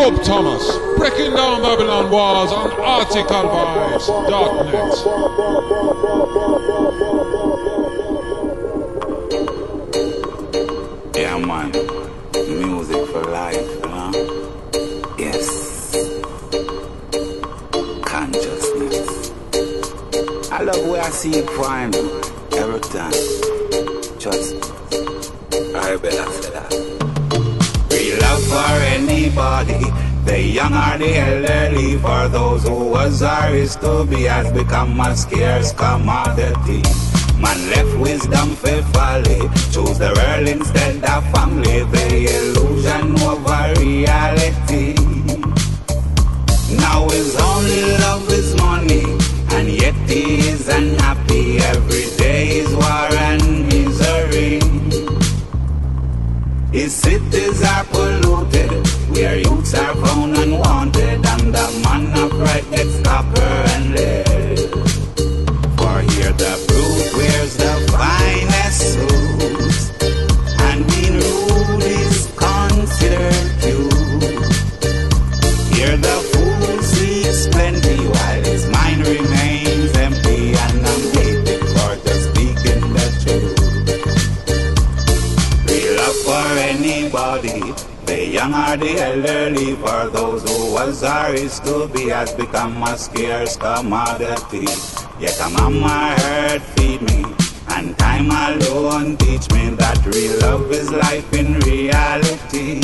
Dope Thomas, breaking down Babylon walls on articlevibes.net. Yeah, man. Music for life, you know? Yes. Consciousness. I love where I see it prime every time. Just, I better say that. Real love for anybody. The young or the elderly, for those who was or is to be, has become a scarce commodity. Man left wisdom for folly, choose the world instead of family, the illusion over reality. Now his only love is money, and yet he is unhappy. Every day is war and His cities are polluted, where youths are found unwanted, and the man of right gets copper and lead. For here the brute wears the finest suits, young are the elderly, for those who was or is to be, has become a scarce commodity. Yet a mama heard feed me, and time alone teach me that real love is life in reality.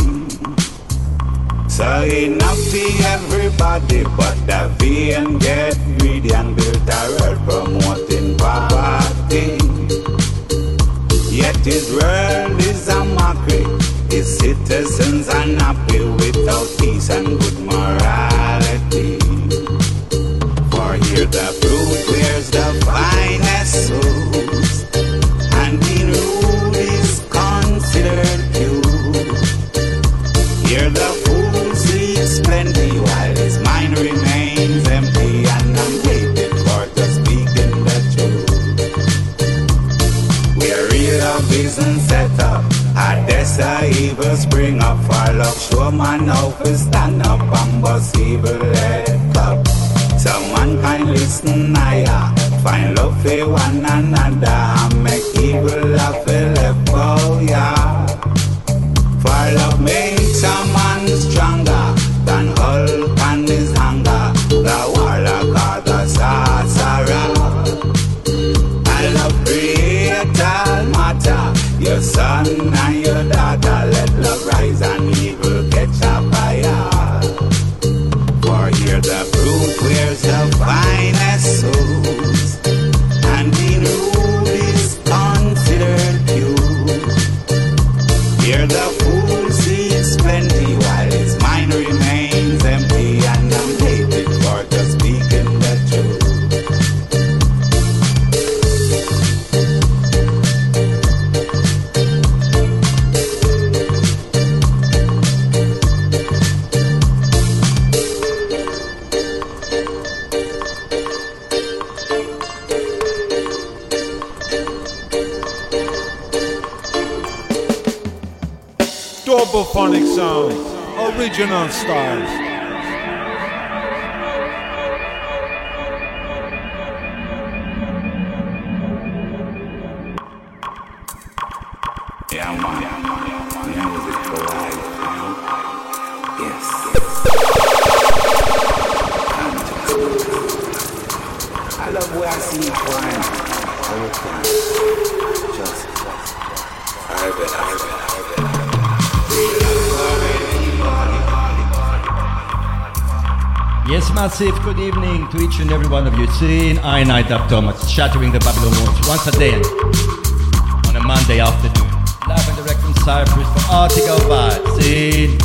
So enough for everybody, but the VN get greedy and build a world promoting poverty. Yet his world is a mockery. His citizens are happy without peace and good morality. For here the brute wears the finest suits, a evil spring up for love. Show man how to stand up and bust evil head up. So mankind listen higher, uh, find love for one another, make evil love left oh, for ya. For love makes a man stronger than Hulk and his hunger. The warlock or the sorcerer. I love create all matter. Your son and sound, original styles. Massive good evening to each and every one of you. It's I Night Up Thomas, shattering the Babylon walls once again on a Monday afternoon. Live and direct from Cyprus for Article Vibes. In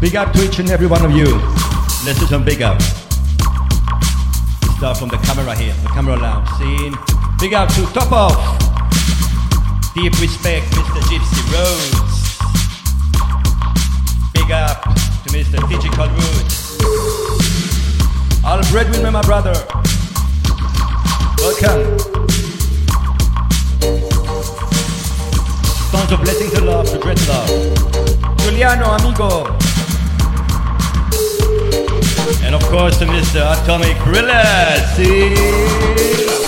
Big up to each and every one of you. Let's do some big up. Start from the camera here, the camera lounge. Scene. Big up to Top Off. Deep respect, Mr. Gypsy Rhodes. To. Digital Roots. All breadwinner, my brother. Welcome. Tons of blessings and love to great love. Giuliano, amigo. And of course to Mr. Atomic Gorilla. See?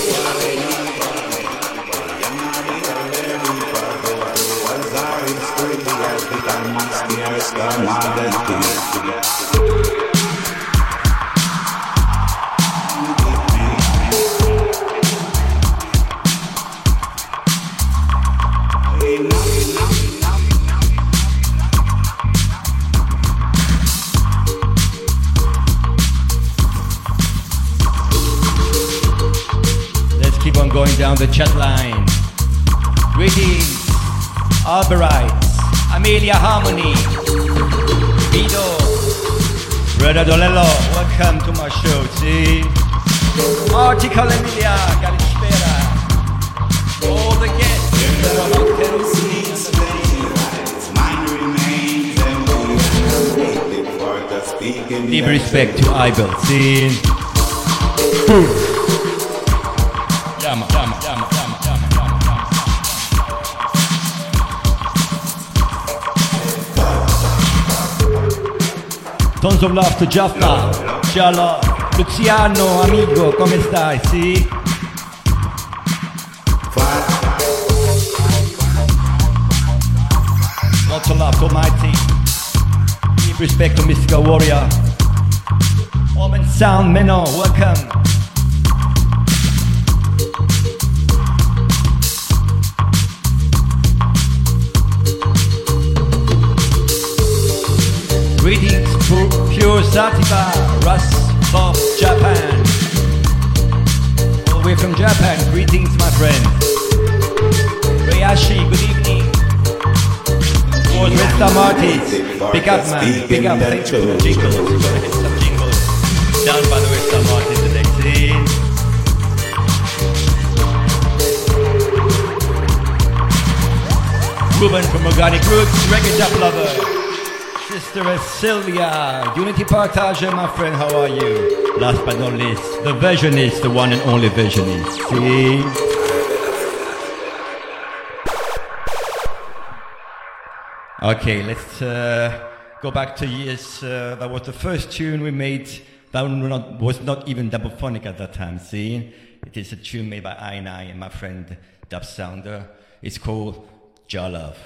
Let's keep on going down the chat line. Greetings, Alberites, Amelia Harmony, Vido, Brother Dolello, welcome to my show. See, Article Emilia, Galispera, all the guests. Mine remains and we are waiting for the speaking. Give respect to Ibel. See. Llama, Tons of love to Jaffa, Shalom, Luciano, amigo, come stai? Sì? Lots of love to Mighty. Give respect to Mystical Warrior. Omen Sound Menno, welcome. Sativa, Russ of Japan. All the way from Japan, greetings, my friend. Reyashi, good evening. Of course, Red Star Martins, big up, man, big up. Thank you for the jingles. Some jingles down by the Red Star Martins today. Ruben from Organic Roots, Reggae Dub Lover. Sister Sylvia, Unity Partage, my friend, how are you? Last but not least, the versionist, the one and only versionist. See? Okay, let's uh, go back to years. Uh, that was the first tune we made. That not, was not even double phonic at that time. See, it is a tune made by I and I and my friend Dub Sounder. It's called Jah Love.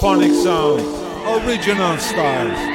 Phonic sound, original styles.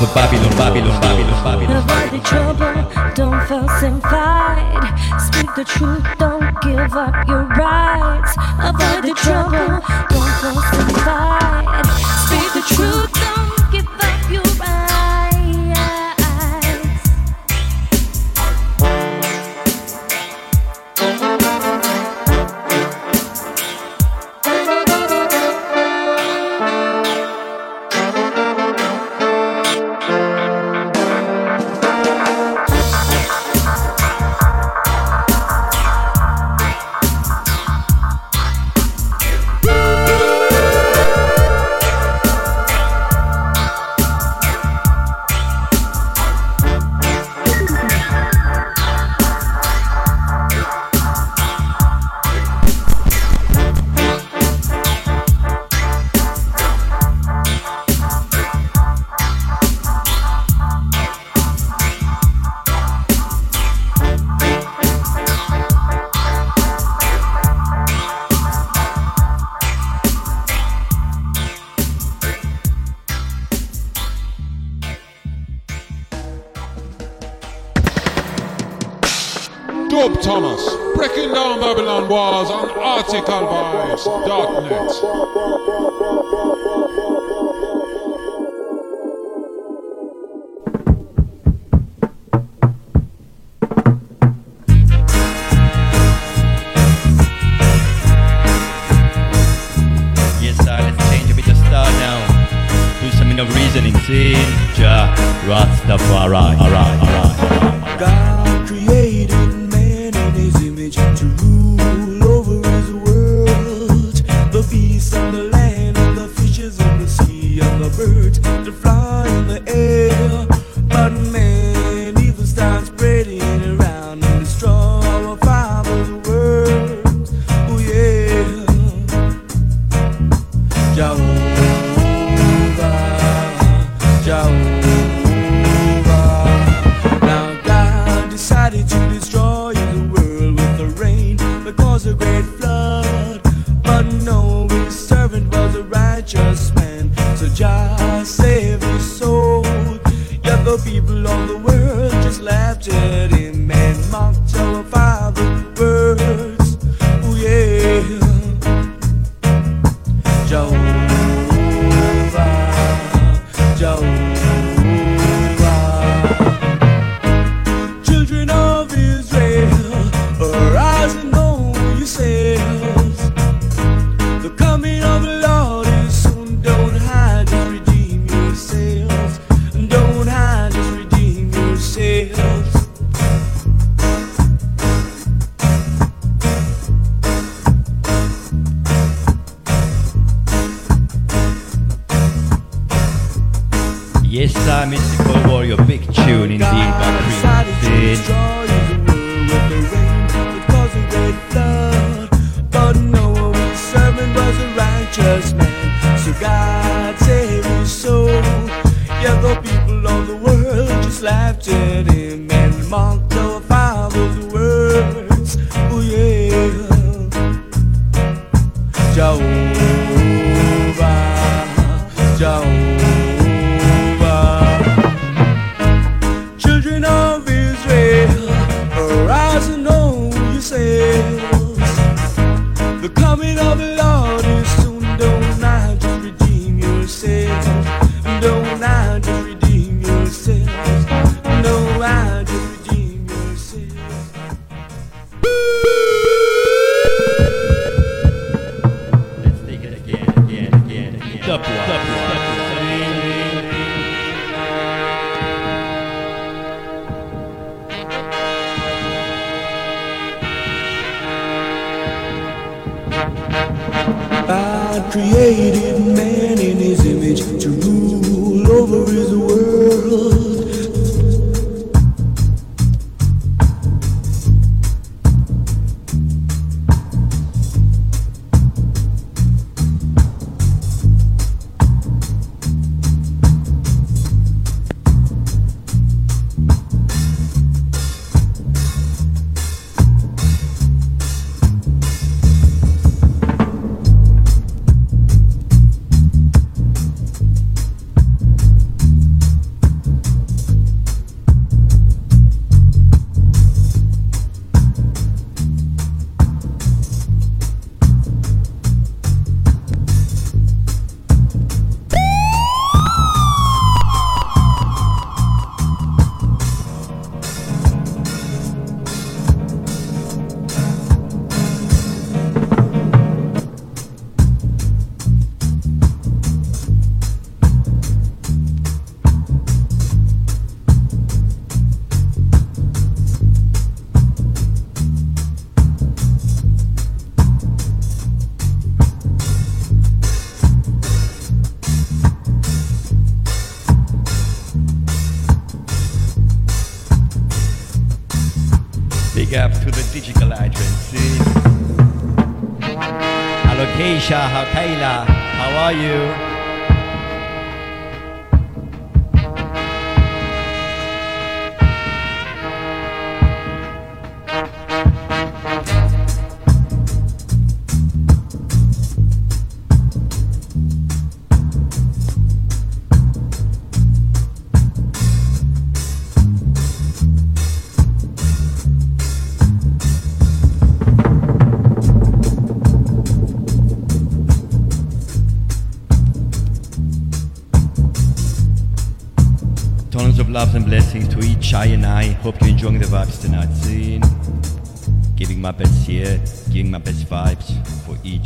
the Babylon, Babylon, Babylon, Babylon. Avoid the trouble, don't fuss and fight. Speak the truth, don't give up your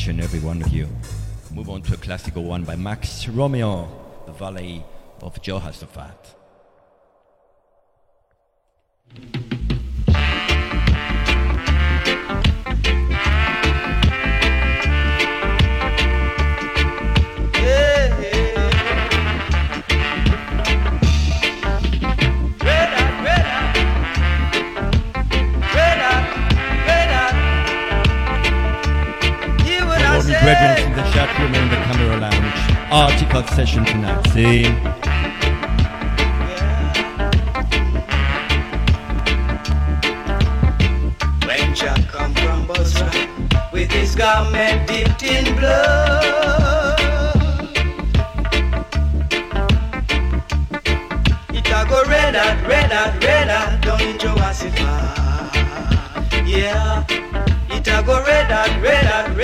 each and every one of you. Move on to a classical one by Max Romeo, the Valley of Jehoshaphat. Reverend in the chat room in the camera lounge. Article session tonight. See? When Jack come from Boston with his garment dipped in blood, it a go red hot, red hot, red hot down in Jehoshaphat. Yeah, it a go red hot, red hot, red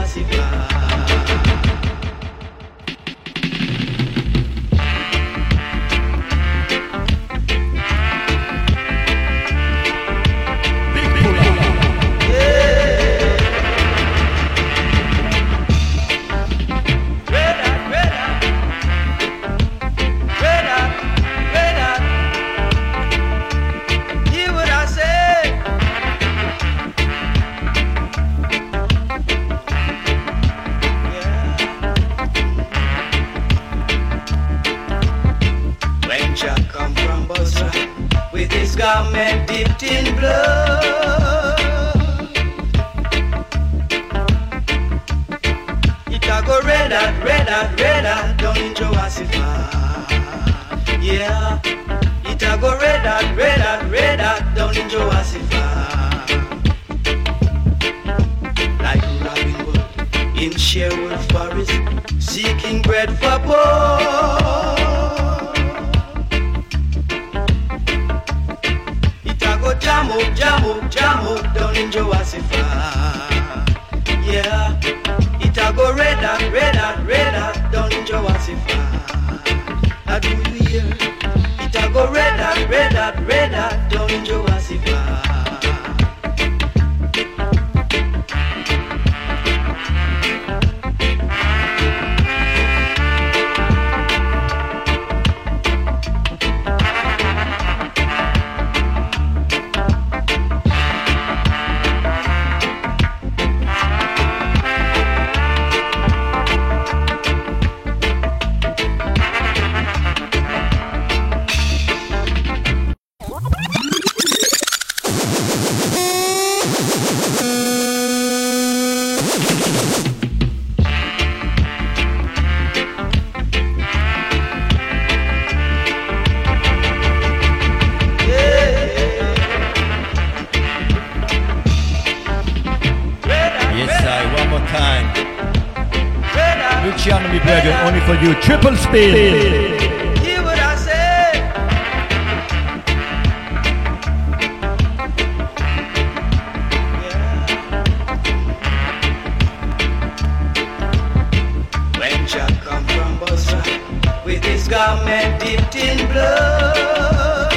dipped in blood.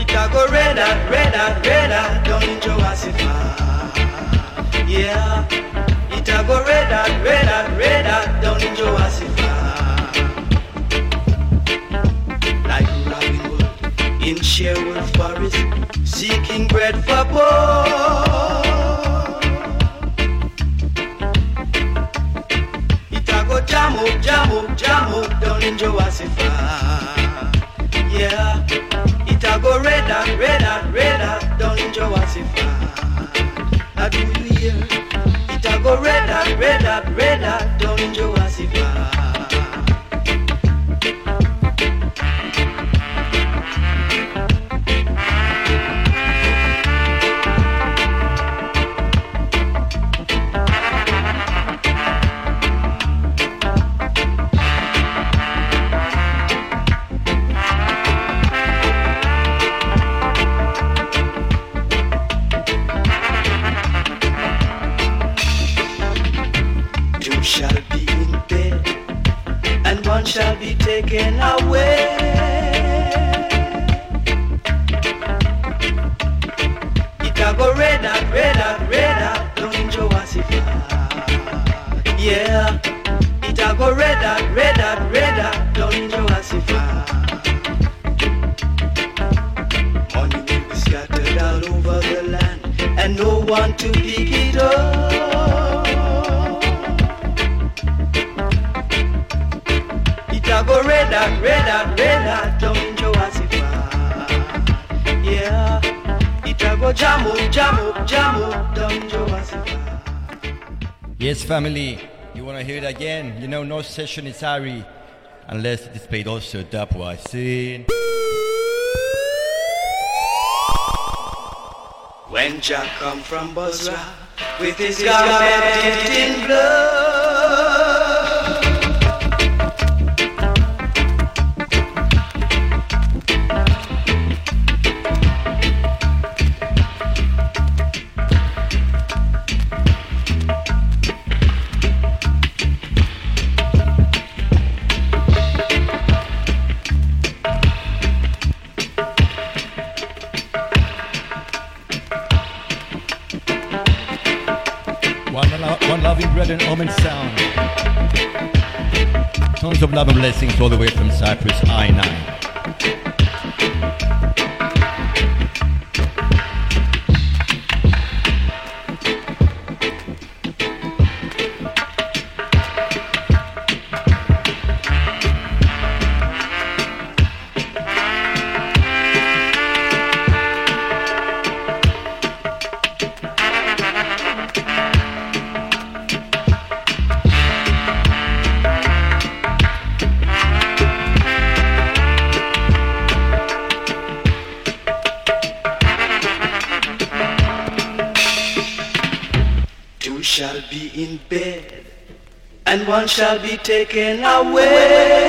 It a go red hot, red hot, red hot down in Jehoshaphat. Yeah, it a go red hot, red hot, red hot down in Jehoshaphat. Like Robin Hood in Sherwood Forest, seeking bread for poor. It a go jam up, jam up, jam up down in Jehoshaphat. Yeah, it a go red hot, red hot, red hot down in Jehoshaphat. Now do you hear? It a go red hot, red hot, red hot down in. Taken away. Family, you want to hear it again? You know, no session is Harry unless it is paid also dubwise. See? When Jack come from Bozrah with his garment dipped in blood. Love and blessings all the way from Cyprus, I 9. Shall be taken away.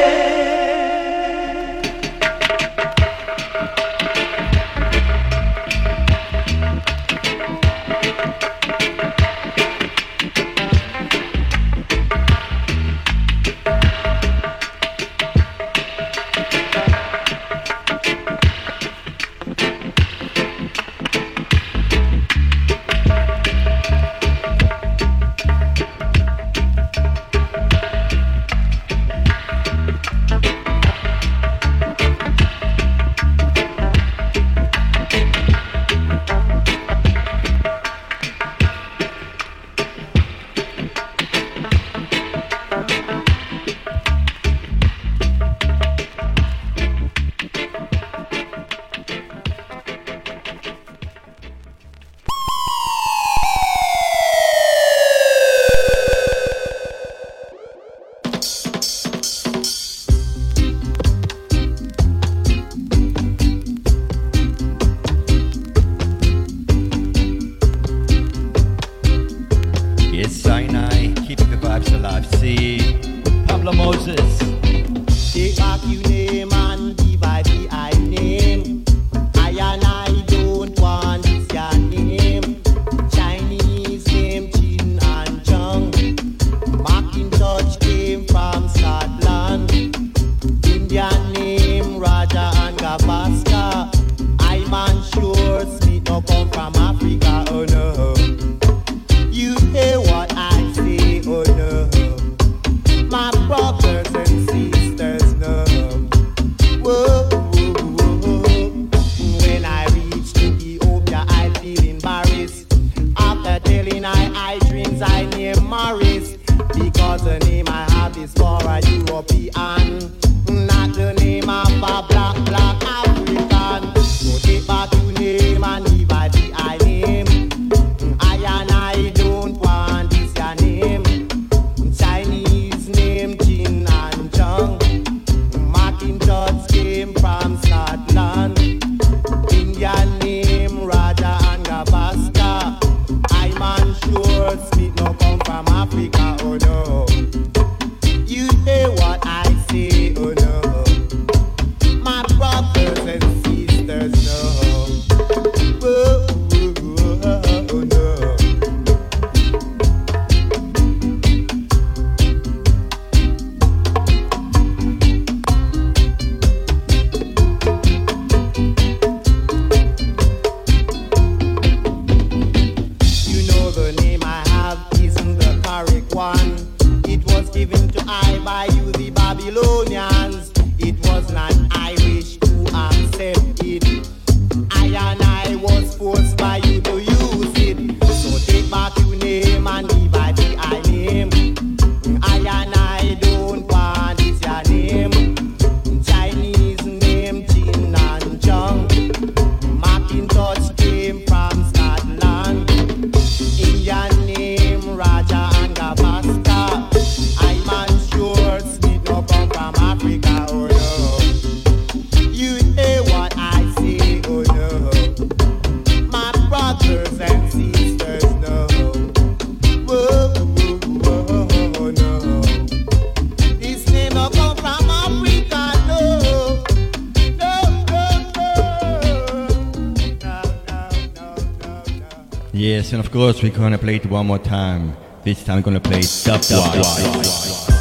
we're gonna play it one more time. This time we're gonna play Dub Dub.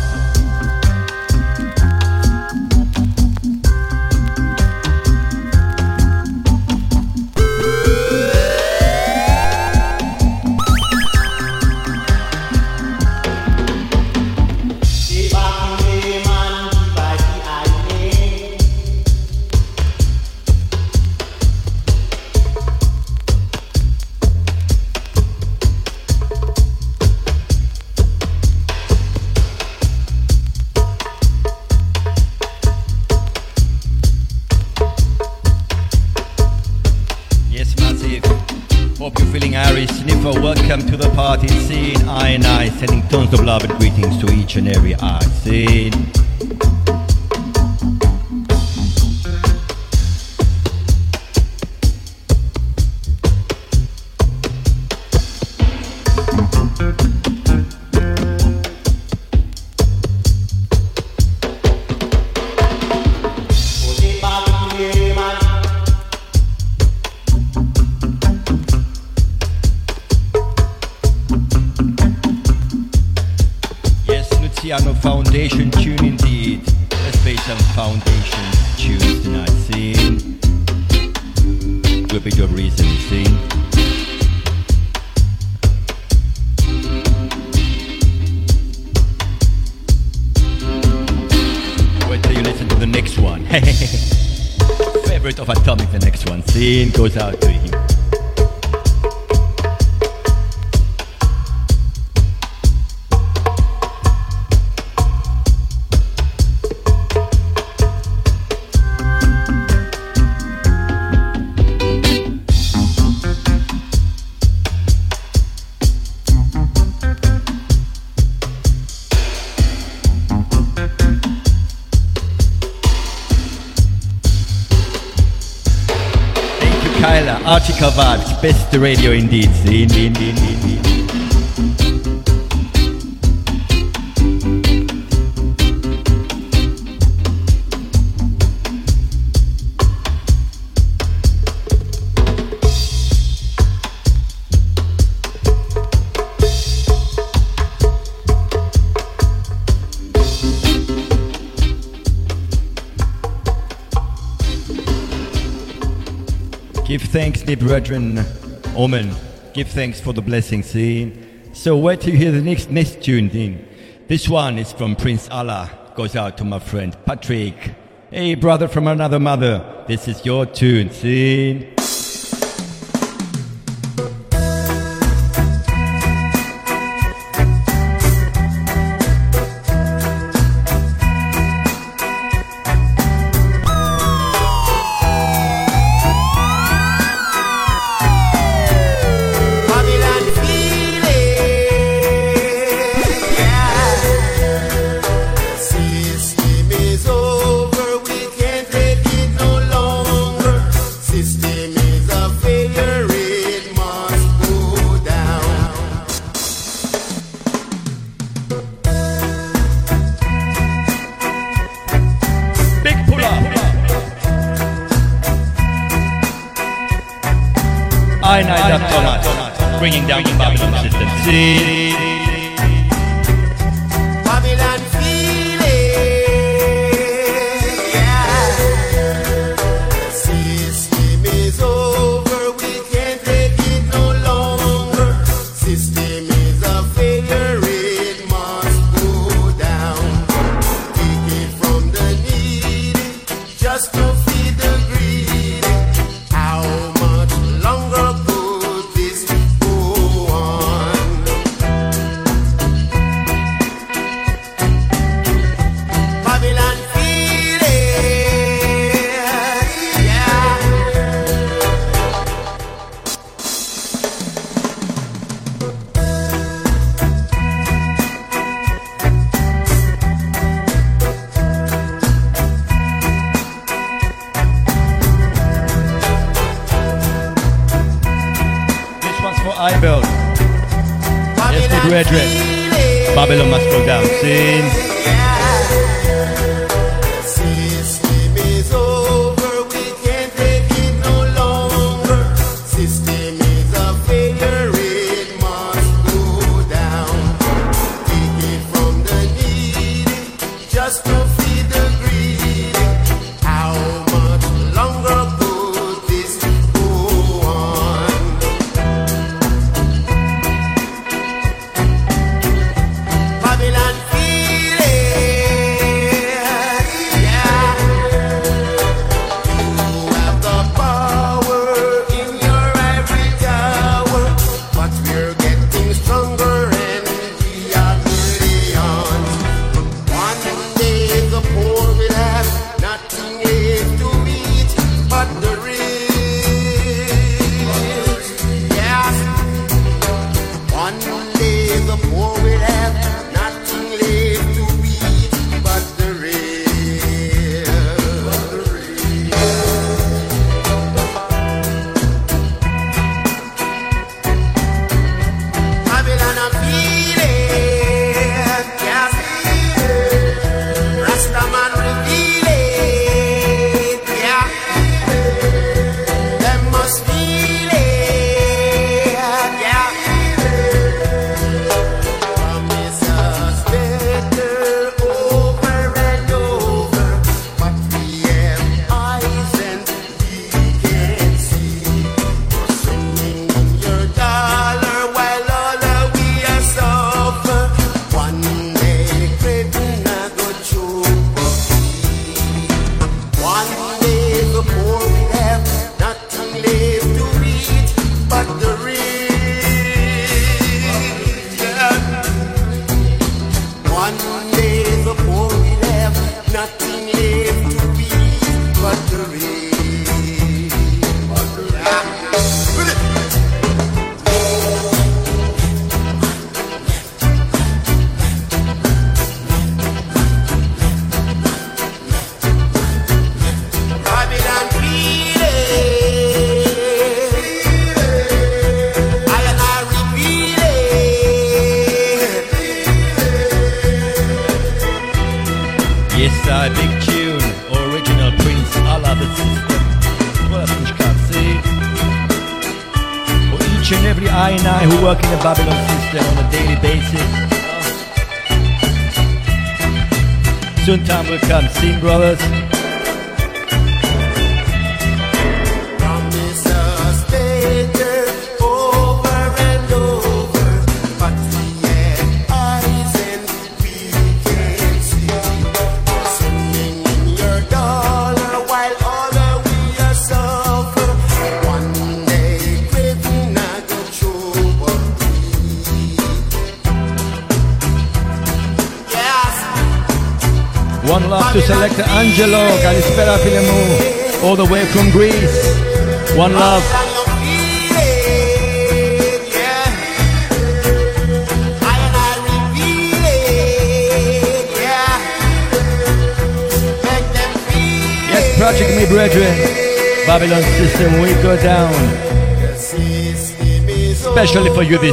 the radio indeed. indeed, indeed, indeed. Give thanks, dear brethren, Omen. Give thanks for the blessing seen. Eh? So where to hear the next next tune then? This one is from Prince Allah. Goes out to my friend Patrick. Hey brother from another mother. This is your tune seen.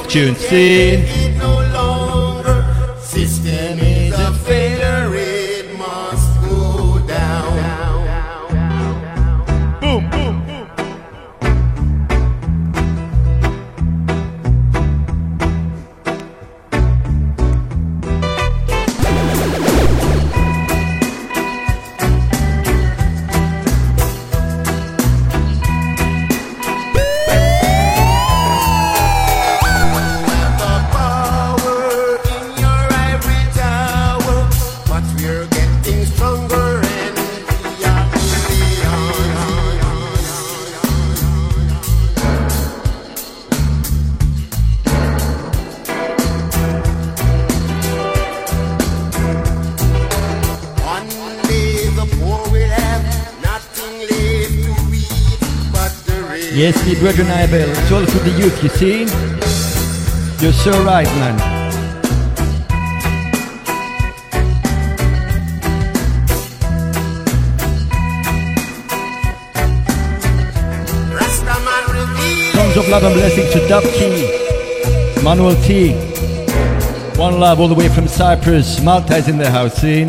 Tune, see? So right, man. Of love and blessing to Dub Key, Manuel T. One love all the way from Cyprus. Malta is in the house, see?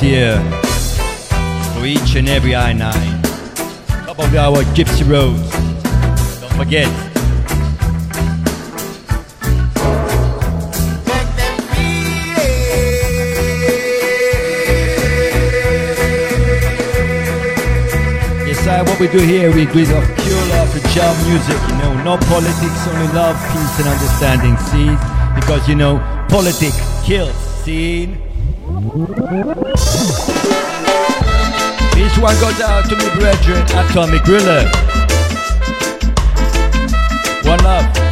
Here for each and every I nine. Top of our Gypsy Roads. Don't forget. What we do here, we do it of pure love for jam music, you know, no politics, only love, peace and understanding, see? Because, you know, politics kills, see? This one goes out to me brethren, Atomic Griller. One love.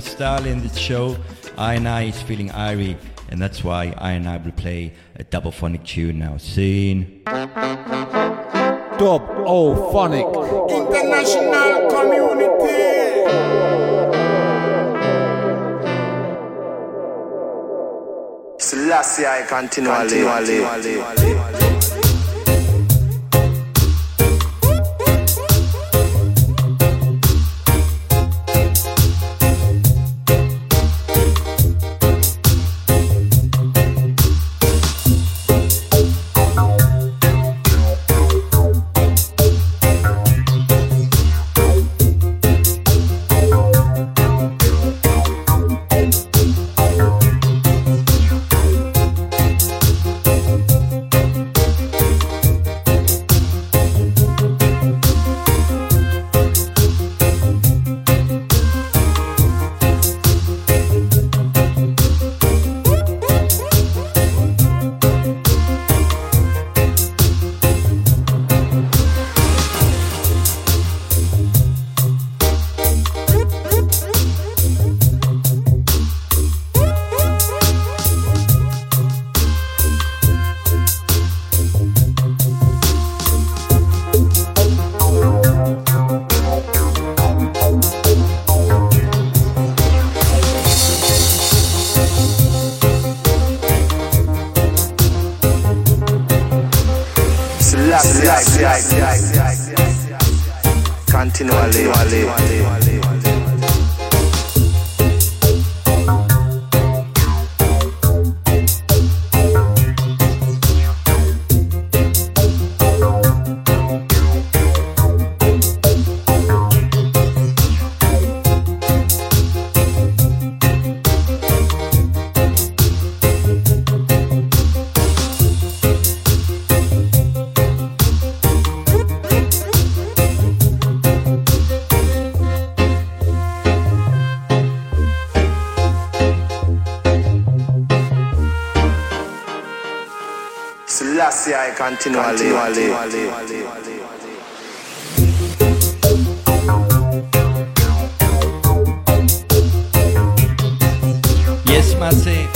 Style in this show. I and I is feeling airy and that's why I and I will play a double phonic tune now. Scene. Dub O Phonic. International community. Selassie I continually. continually. continually. Yes, massive.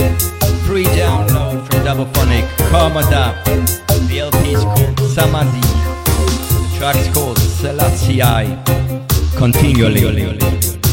Free download from Double Phonic. Commodap. The LP is called Samadhi. The track's called Selassie. Continually.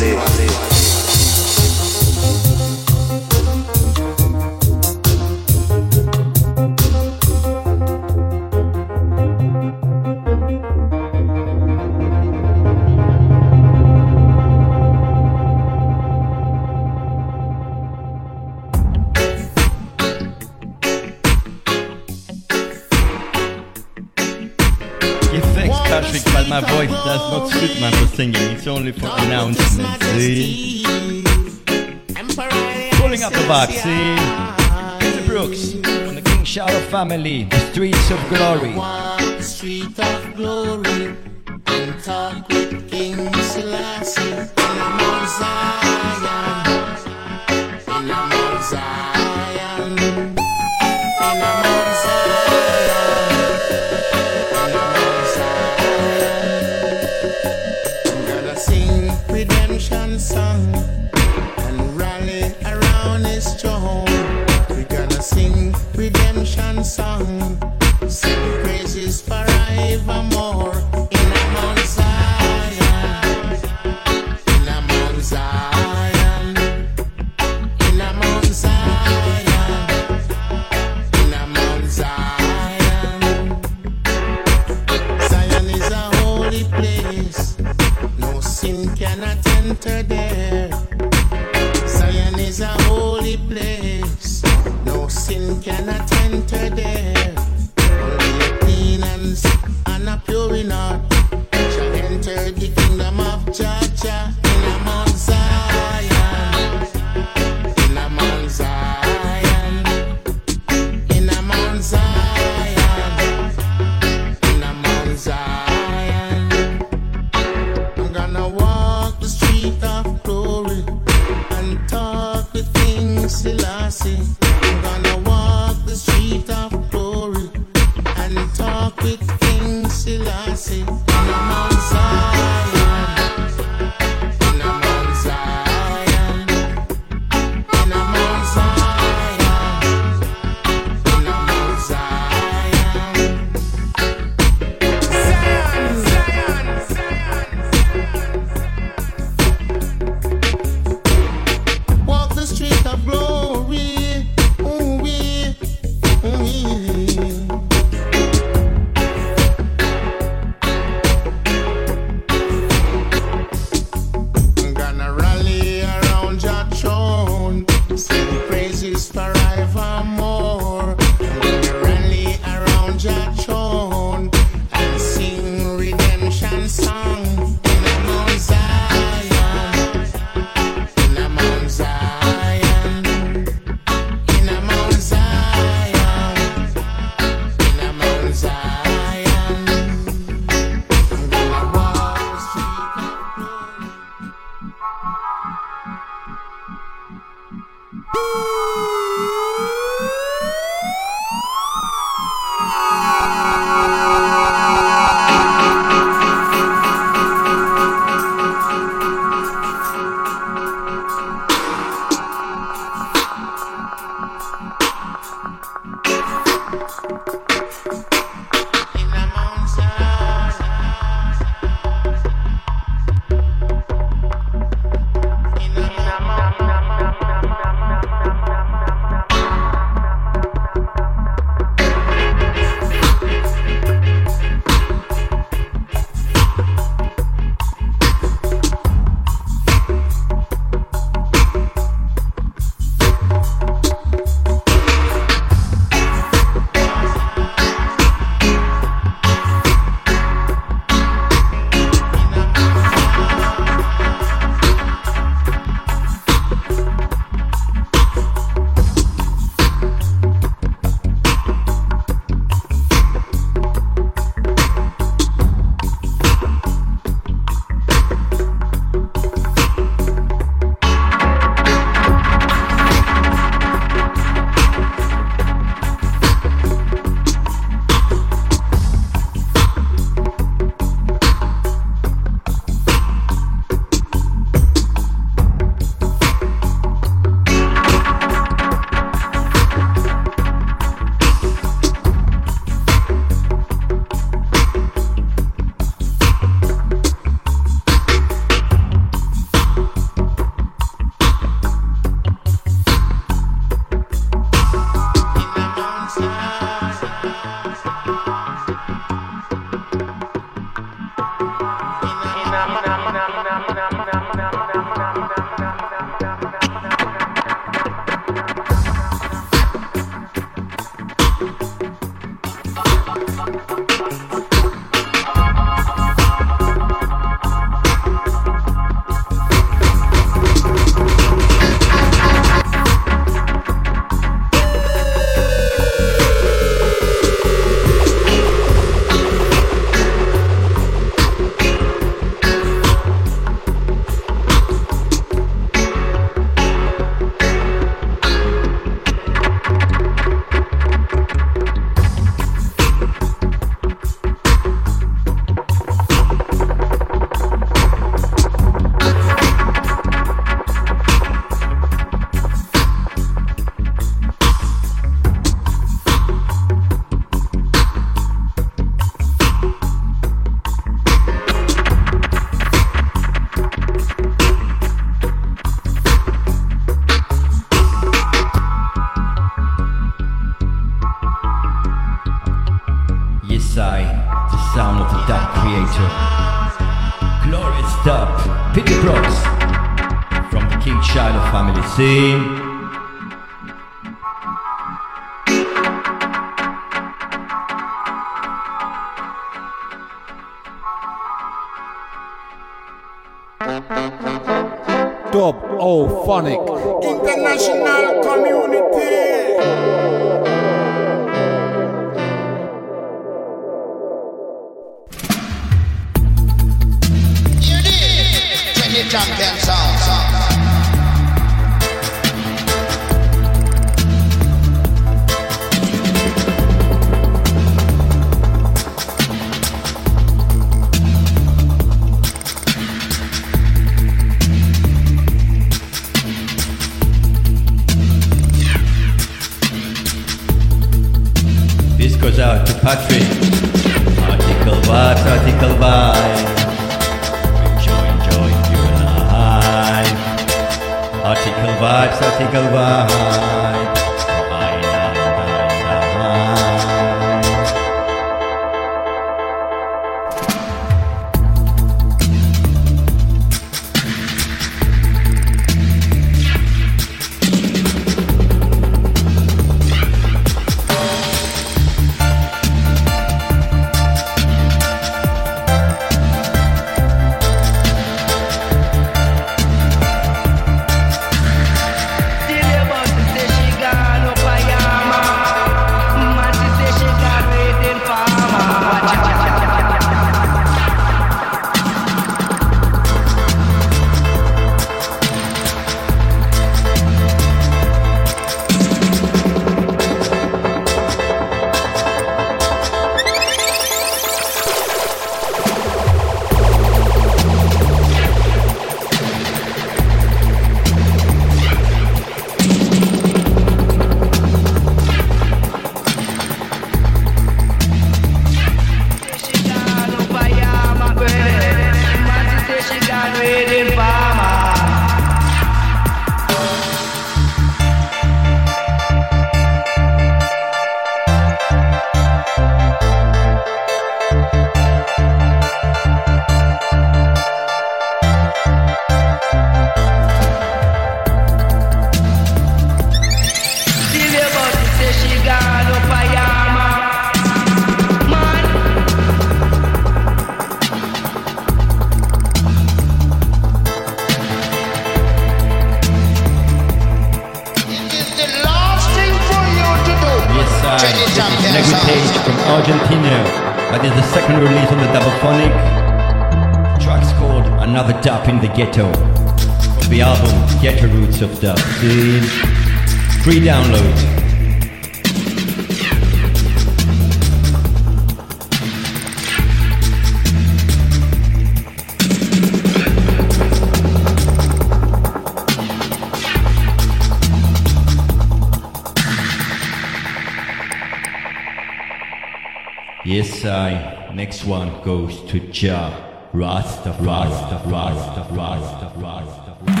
Yes, I. Next one goes to Jah. Rastafari. Rastafari. Rastafari. Rastafari.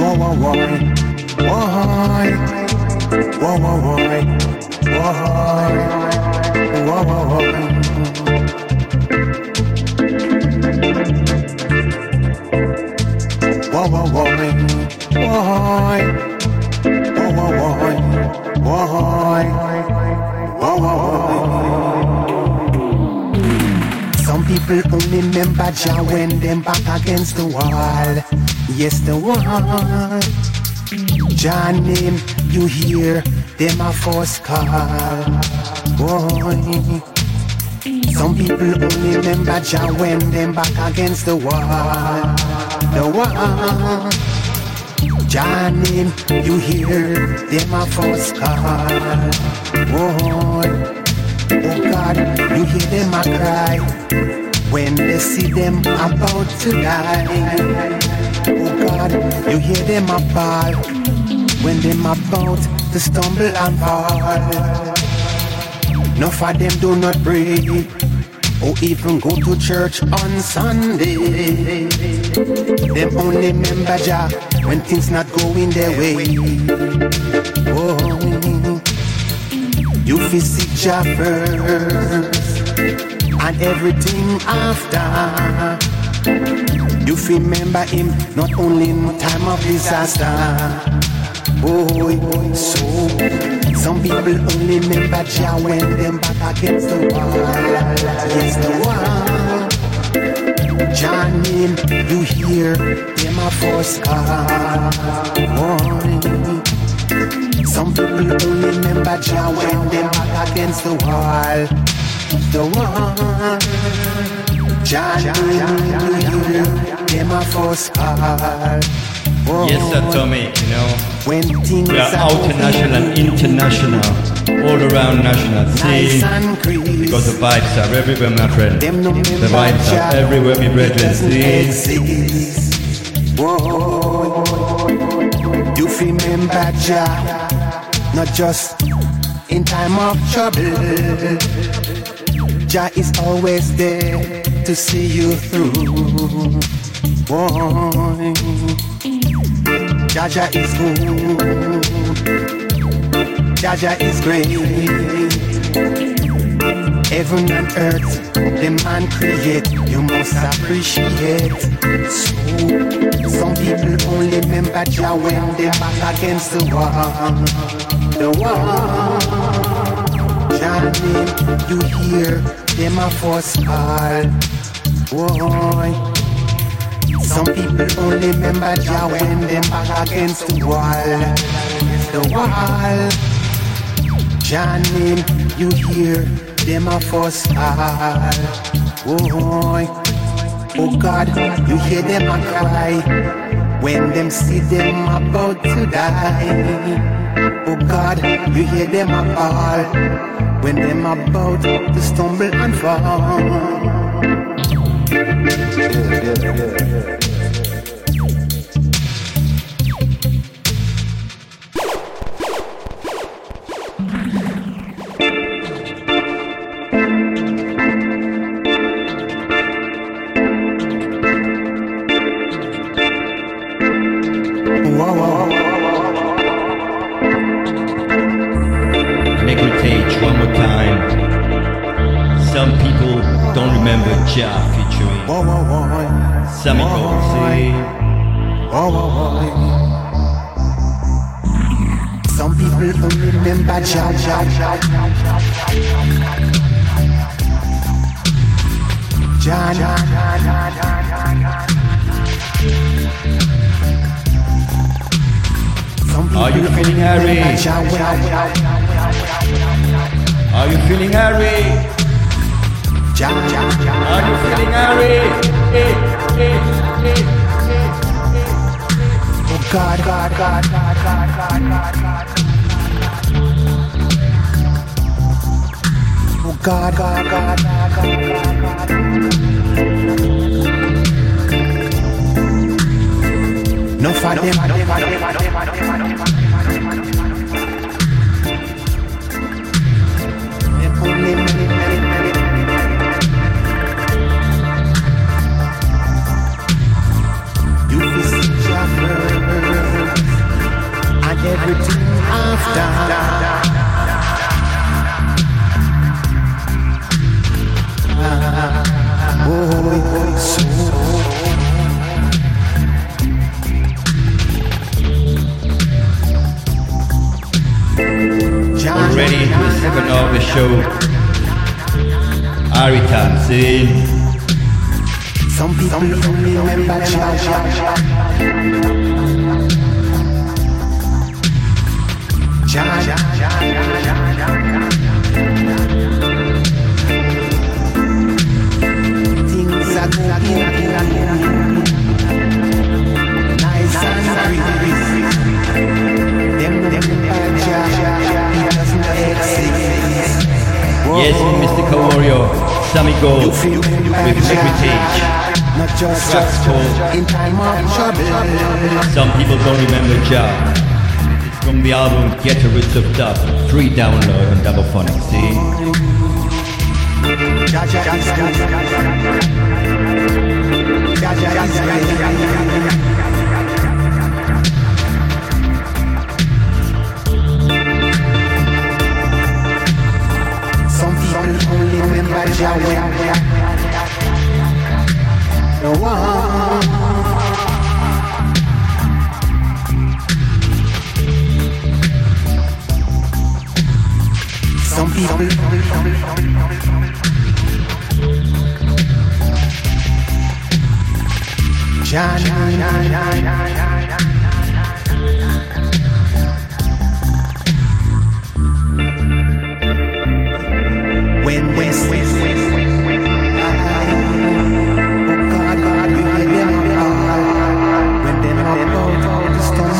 Whoa, whoa, whoa. Why? Whoa, whoa, whoa. Why? Whoa, whoa, whoa. Whoa, whoa, whoa. Why? Whoa, whoa, whoa. Whoa, whoa, whoa. Some people only remember Jah when them back against the wall. Yes, the wall. Jah name you hear them a first call. Boy. Some people only remember Jah when them back against the wall. The wall. Name you hear them a first call. Boy. Oh God, you hear them a cry when they see them about to die. Oh God, you hear them a bawl when them about to stumble and fall. None of them do not pray or even go to church on Sunday. Them only remember Jah when things not going their way. Oh, you see Jah first and everything after. You remember him not only in time of disaster. Boy, so some people only remember Jah when them back against the wall. against the wall. Jah name you hear them a first call. Some people only remember Jah when them back against the wall. The wall. Jah name you hear them a first call. Yes, sir, Tommy. You know, When things we are international and international, all around national. See, because the vibes are everywhere, my friend. The vibes are everywhere, my brethren. See, you feel remember Jah not just in time of trouble. Jah is always there to see you through. Boy, Jah is good. Jah is great. Heaven and earth, the man create, you must appreciate. So, some people only remember Jah when they back against the wall. The wall. Name, you hear them a force call. Boy. Some people only remember Jah when them back against the wall. The wall. Jah name, you hear them a fuss all. Boy, oh God, you hear them a cry when them see them about to die. Oh God, you hear them a call when them about to stumble and fall. Whoa, God, God, God, God, God, God, God, God. Oh God, God, God, God, God, God, God. No for Some people only remember Jah Yes, Mr. Kawario, Sammy Gold with Heritage. Not just Track's called in time of trouble. Some People Don't Remember Jah. From the album Get the of Dub. Free download on Double Phonic. See? Some people only remember the one. People. Jah When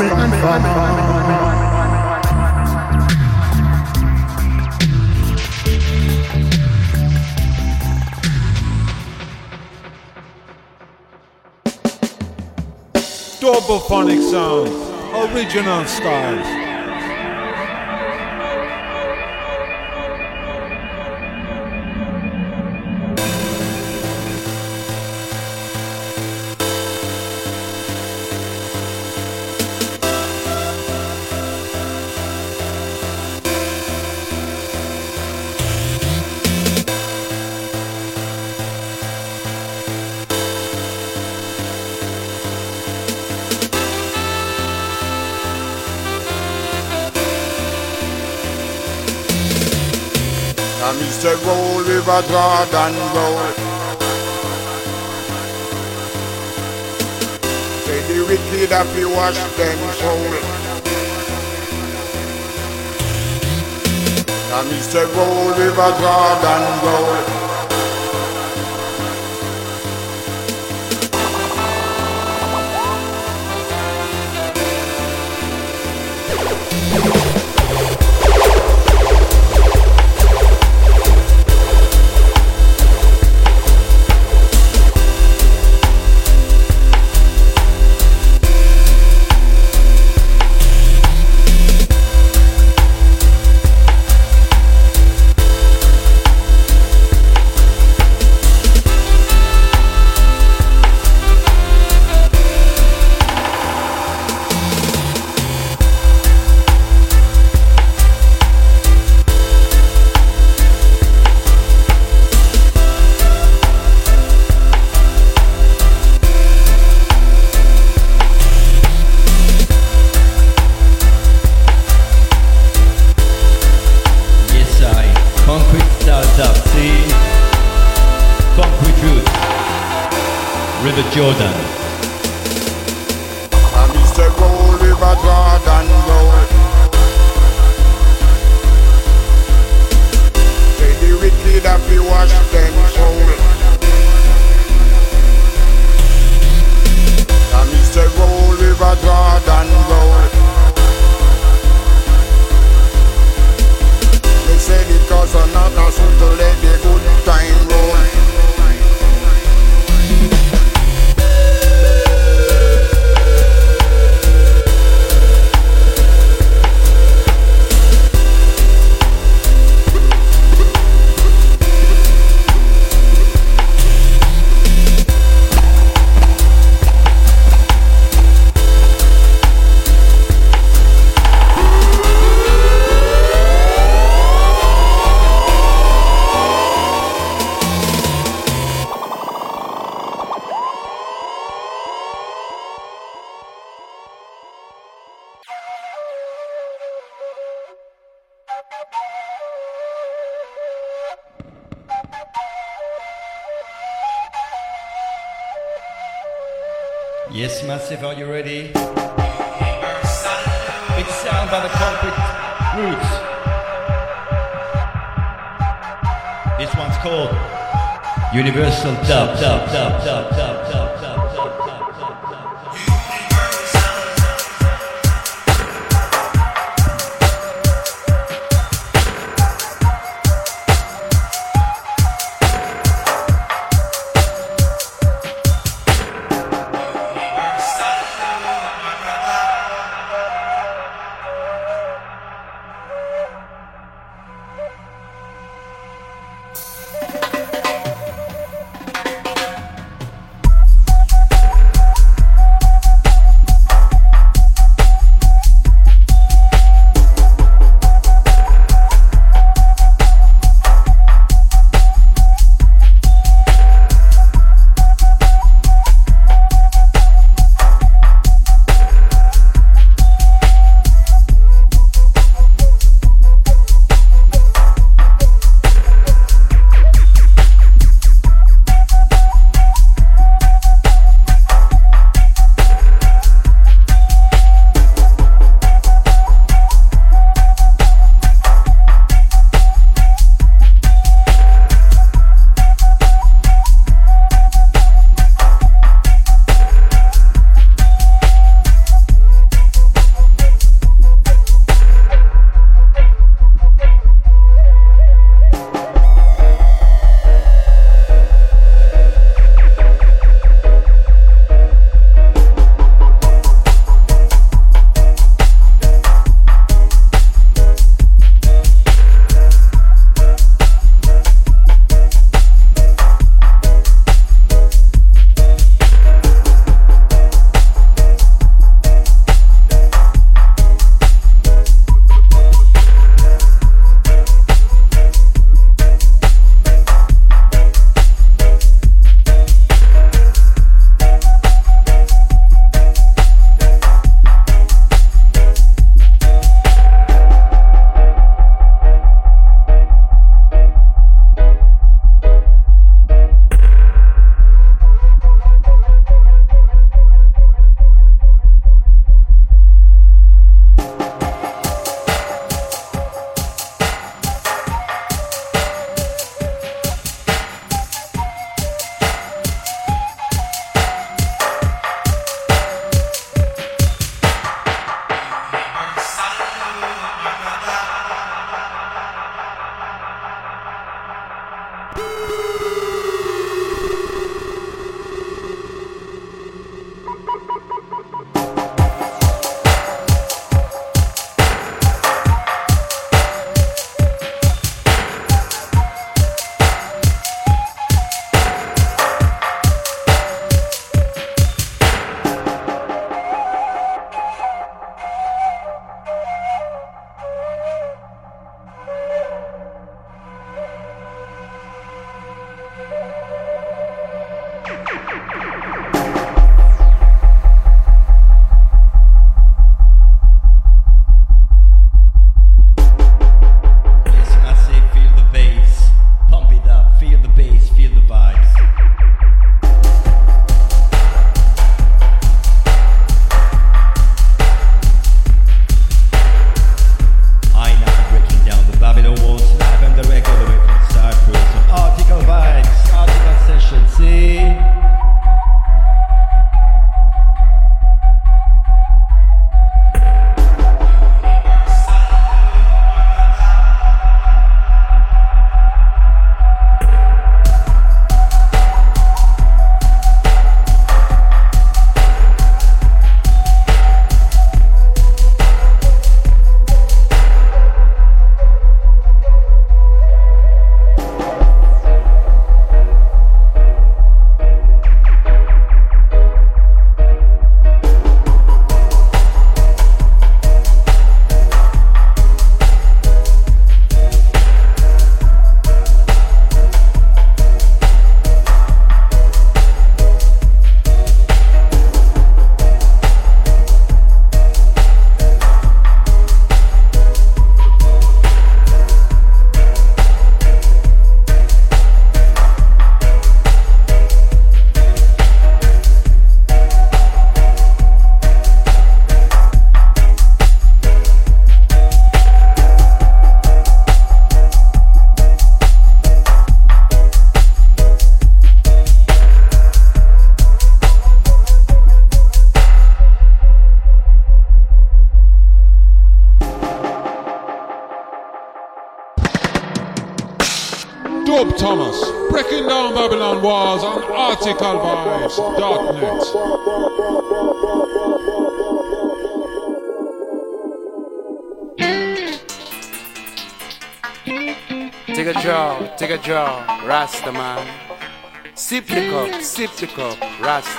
Oh them call when. Double phonic sound, original styles. say roll, river and roll. Say the wicked have to wash them soul. And he said roll, river Jordan, roll.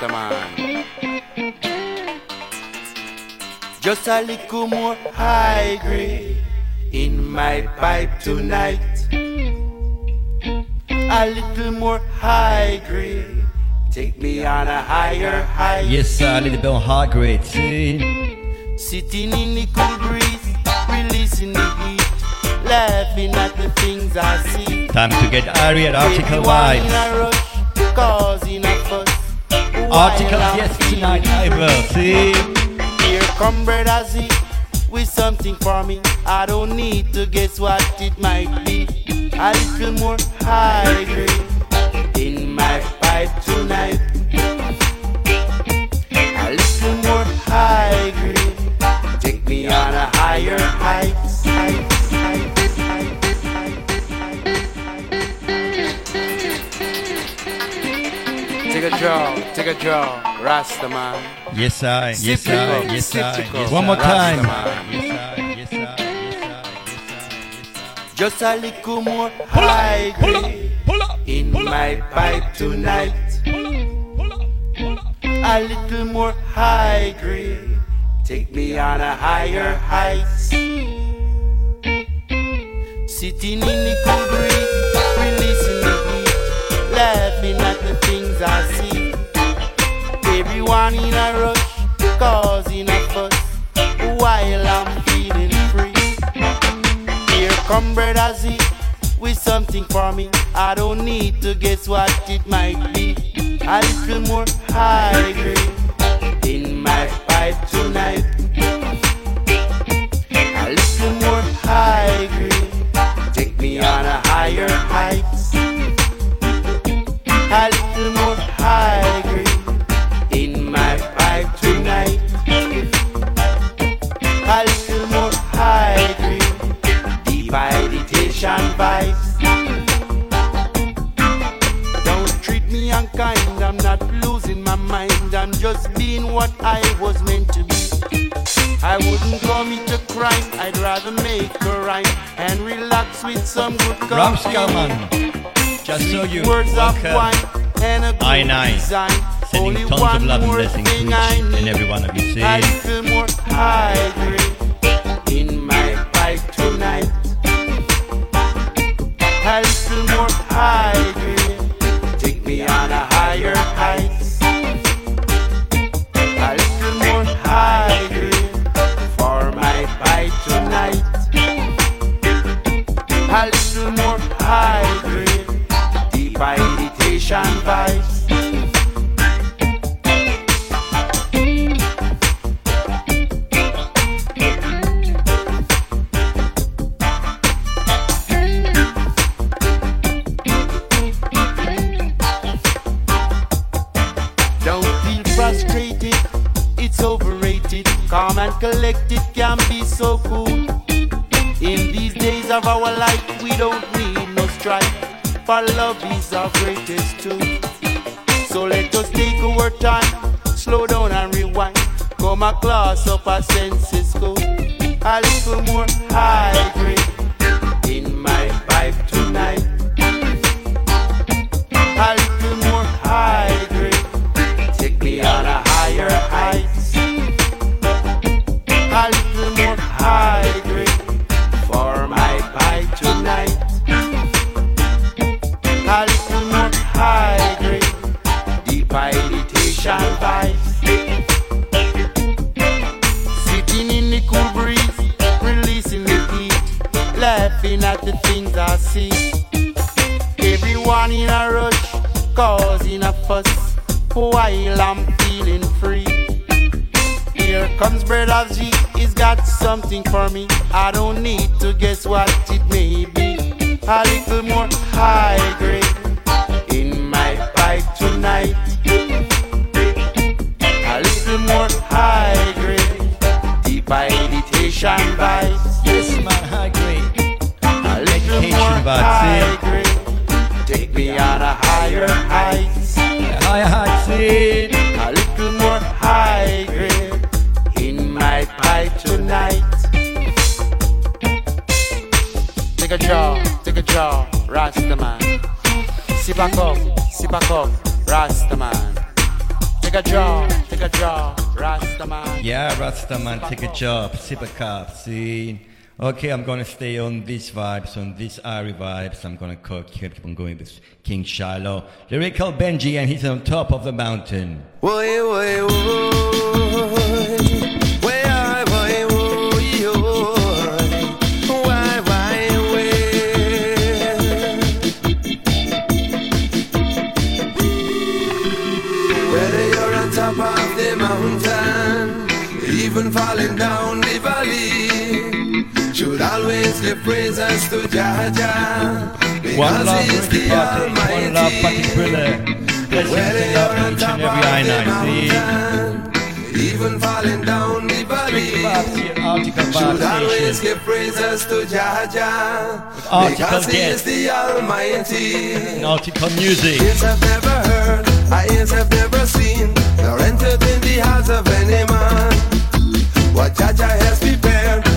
Rastaman. Just a little more high grade in my pipe tonight. A little more high grade. Take me on a higher height. Yes, sir, a little bit on heart grade. See. Sitting in the cool breeze, releasing the heat, laughing at the things I see. Time to get Ari at Article Everyone I'm yes, tonight I will. See. Here come Brother Z with something for me. I don't need to guess what it might be. A little more high grade in my pipe tonight. A little more high grade. Take me on a higher height, Take a draw, take a draw, Rastaman. Yes, I. Yes, Sip the I. Yes, I. Yes, One more time. Rastaman. Yes, I. Yes, I. Just a little more high grade in my pipe tonight. A little more high grade. Take me on a higher height. Sitting in the cool laughing at the things I see. Everyone in a rush, causing a fuss, while I'm feeling free. Here come Brother Z with something for me. I don't need to guess what it might be. A little more high grade in my pipe tonight. A little more high grade. Take me on a higher height. A little more high grade in my pipe tonight. A little more high grade deep meditation vibes. A I'm not losing my mind. I'm just being what I was meant to be. I wouldn't commit a crime. I'd rather make a rhyme and relax with some good company. Just so you Words of welcome wine and a I9, sending Only tons of love and blessings to each and every one of you. See? A little more high in my pipe tonight. A little more high take me on a higher little more high grade for my pipe tonight. A little more high grade, deep meditation vibes. Don't feel frustrated, it's overrated. Calm and collected can be so cool. In these days of our life, we don't need no strife. For love is our greatest tool. So let us take our time, slow down and rewind. Come a class up our senses go. A little more high grade in my pipe tonight. A things I see. Everyone in a rush, causing a fuss, while I'm feeling free. Here comes Brother G, he's got something for me. I don't need to guess what it may be. A little more high grade in my pipe tonight. A little more high grade, deep meditation vibes. Little Meditation more high see? grade, take me on a higher heights. Higher heights? A little more high grade in my pipe tonight. Take a draw, take a draw, Rastaman. Sip a cup, sip a cup, Rasta man. Take a draw, take a draw, Rastaman. Yeah, Rastaman, take a job, sip a cup, see? Okay, I'm gonna stay on these vibes, on these Ari vibes. I'm gonna keep on going with King Shiloh. Lyrical Benji, and he's on top of the mountain. Always give praises to Jah Jah. One love, Ricky the Party. One love, Patrick Briller. Blessings and love each and every I night. See? even falling down the valley. Should always give praises to Jah Jah because He is the Almighty. Article Music. Ears have never heard, eyes have never seen, nor entered in the hearts of any man. What Jah Jah has prepared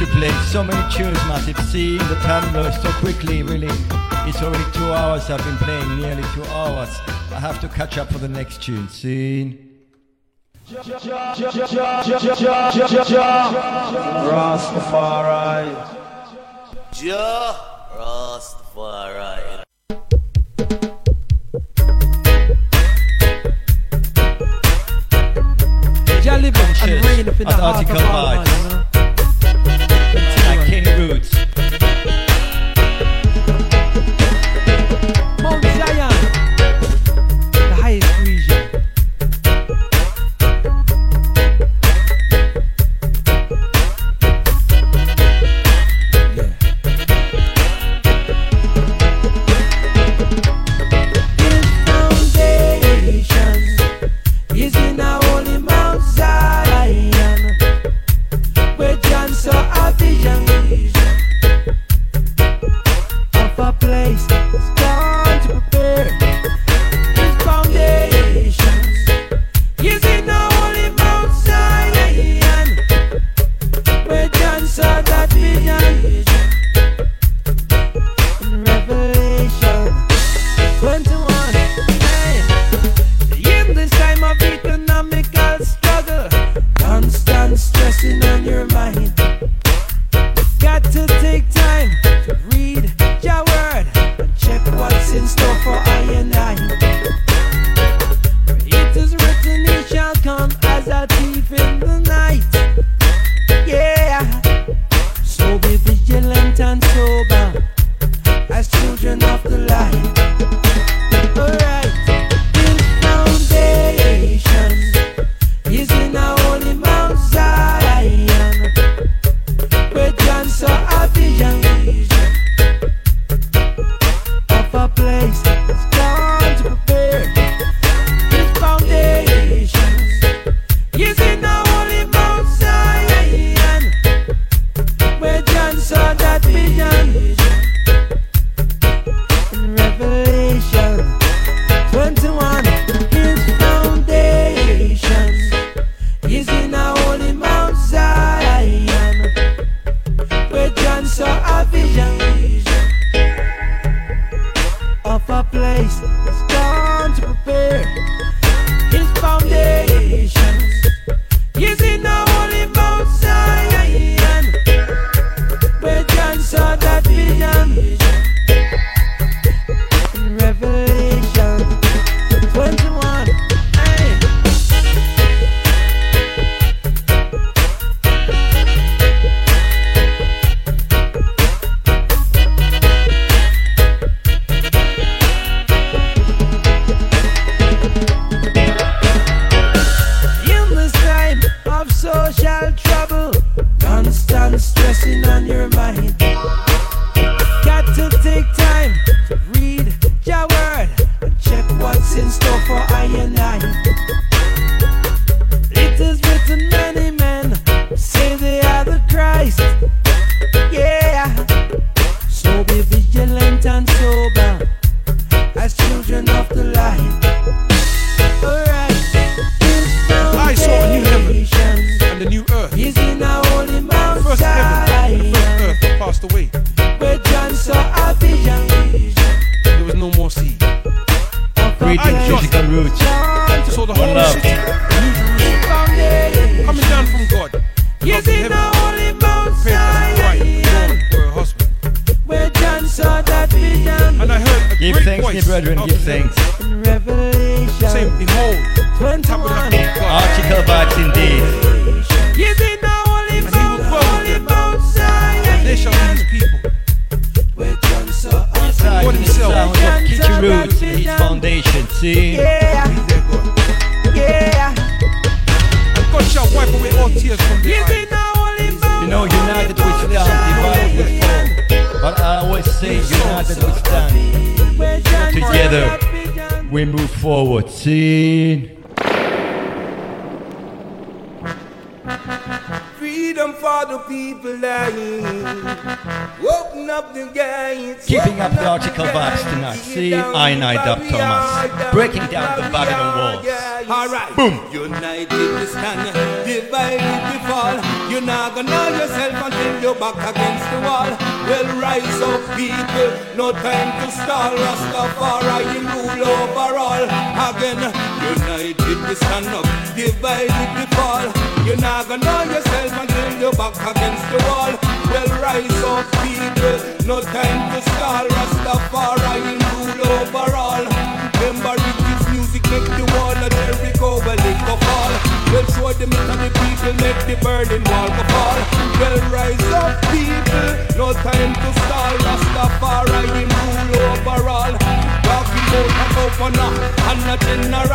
to play so many tunes, Massive C, the time goes so quickly, really. It's already two hours I've been playing, nearly two hours. I have to catch up for the next tune. Scene. Rastafari. Jah Rastafari. Ja, live on shit. At Article 5.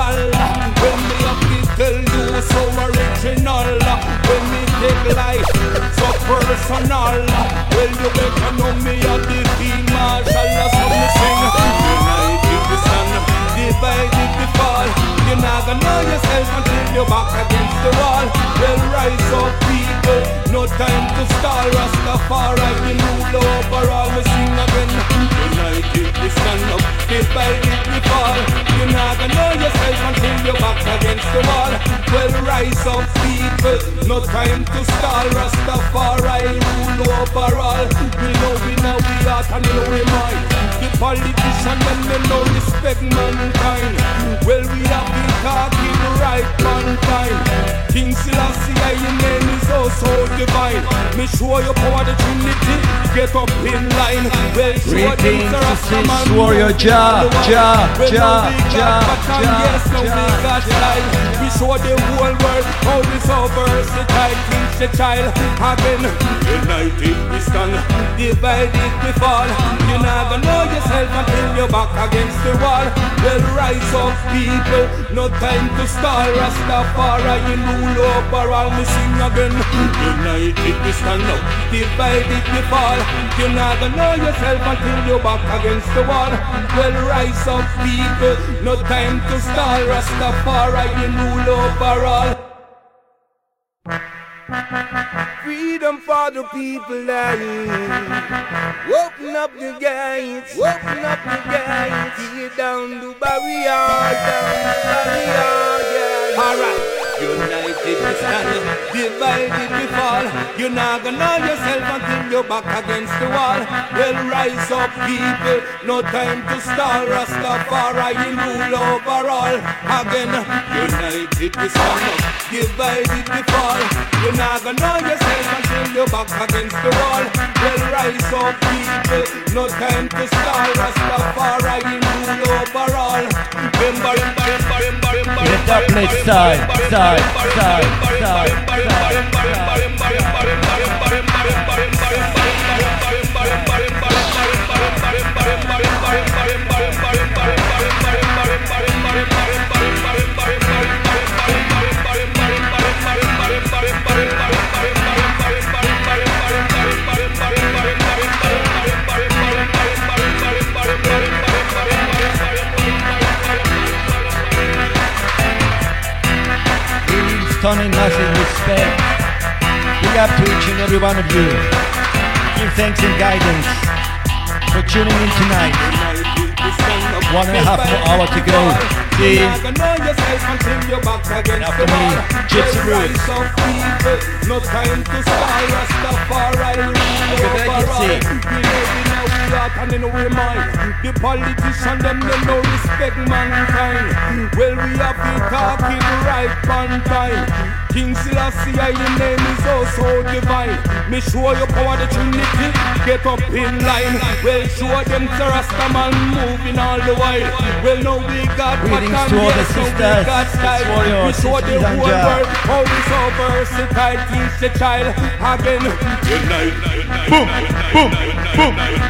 General. When me have to tell you so original. When me take life so personal. Well, you better know me a the field marshal. So me sing. United we stand, divided we fall. You're not gonna know yourself until you're back against the wall. Well, rise up, people. No time to stall. Rastafari, we rule over all. We sing again. United we stand up, divided we fall. You're not gonna know yourself until you're back against the wall. Well, rise up, people. No time to stall. Rastafari, rule over all. We know we know we heart and we know we mind. The politician them they no respect mankind. Well, we have been talking right mankind. King Selassie, I, your name is oh so divine. Me show you power the Trinity. Get up in line. Well, show them Is Warrior Jah, now we got Jah, yes, we. We show the whole world how we so versatile. Teach the child again. United we stand, divided we fall. You never know yourself until you're back against the wall. Well, rise up, people. No time to stall. Rastafari, you rule over all. Me sing again. United we stand up, divided we fall. You never know yourself until you're back against the wall. Well, rise up, people. No time to stall. Rastafari, you rule over all. Freedom for the people dying. Open up the gates. Open up the gates. Tear down the barrier. Down the barrier. Yeah. Alright. United we stand, divided we fall. You're not gonna know yourself until you're back against the wall. Well, rise up, people. No time to stall. Rastafari, you rule over all. Again, united we stand, divided we fall. You're not gonna know yourself until you're back against the wall. Well, rise up, people. No time to stall. Rastafari, you rule over all. Remember, remember, remember, remember, remember. Up, side, side. Stunning massive respect. Big up to each and every one of you. Give thanks and guidance for tuning in tonight. One and a half more hour to go. See, And after me, Gypsy Roots. Look at Gypsy. we heart and in we mind. The politician them them no respect mankind. Well we have been talking right on time. King Selassie, I the name is also divine. Me show you power the Trinity, get up in line. Well show them the Rastaman moving all the while. Well now we got Greetings pattern, to all the yes, we sisters, got style. warriors, We show the sisters and whole ja. world how we so versatile. Teach the child again. Unite. Boom, boom, boom,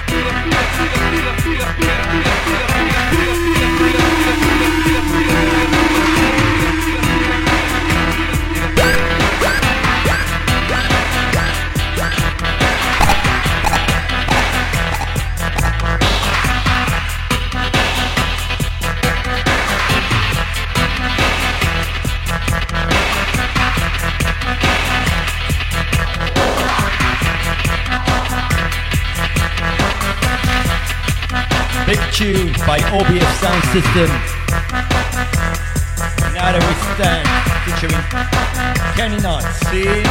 pira, pira, pira, pira, pira, pira, pira. Big tune by OBF Sound System. Now that we stand, featuring Kenny Knott. See?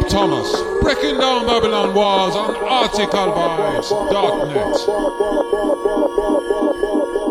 Thomas, breaking down Babylon walls on articlevibes.net.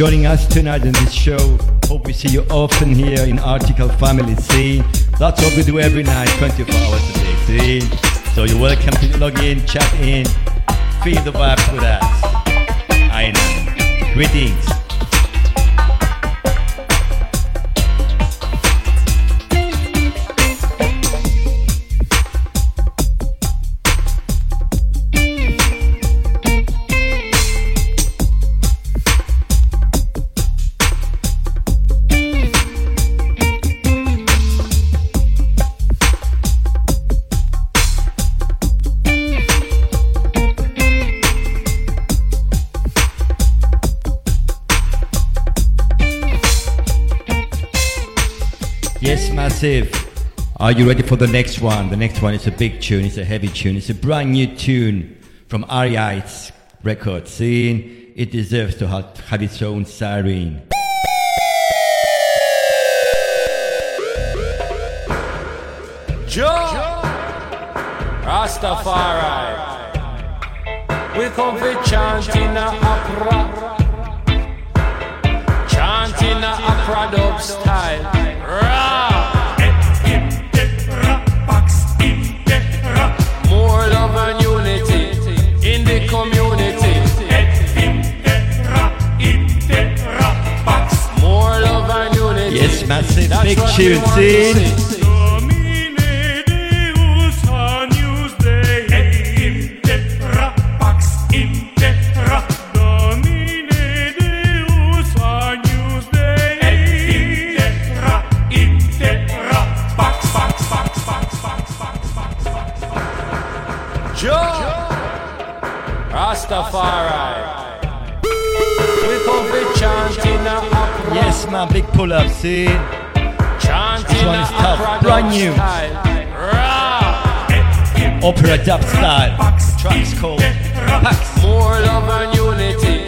joining us tonight in this show. Hope we see you often here in Article Family Scene. That's what we do every night, 24 hours a day. See? So you're welcome to log in, chat in, feel the vibes with us. I know. Greetings. Are you ready for the next one? The next one is a big tune. It's a heavy tune. It's a brand new tune from Irie Ites record scene. It deserves to have, have its own siren. Jah Rastafari. We come for chanting a opera. Chanting a opera dub style. Rah! In community. More love and unity. Yes, massive. That's Big tune man. Big pull up scene. Chanting This one is a tough. Brand new. style. Opera dub style. The track's called Pax. More love and unity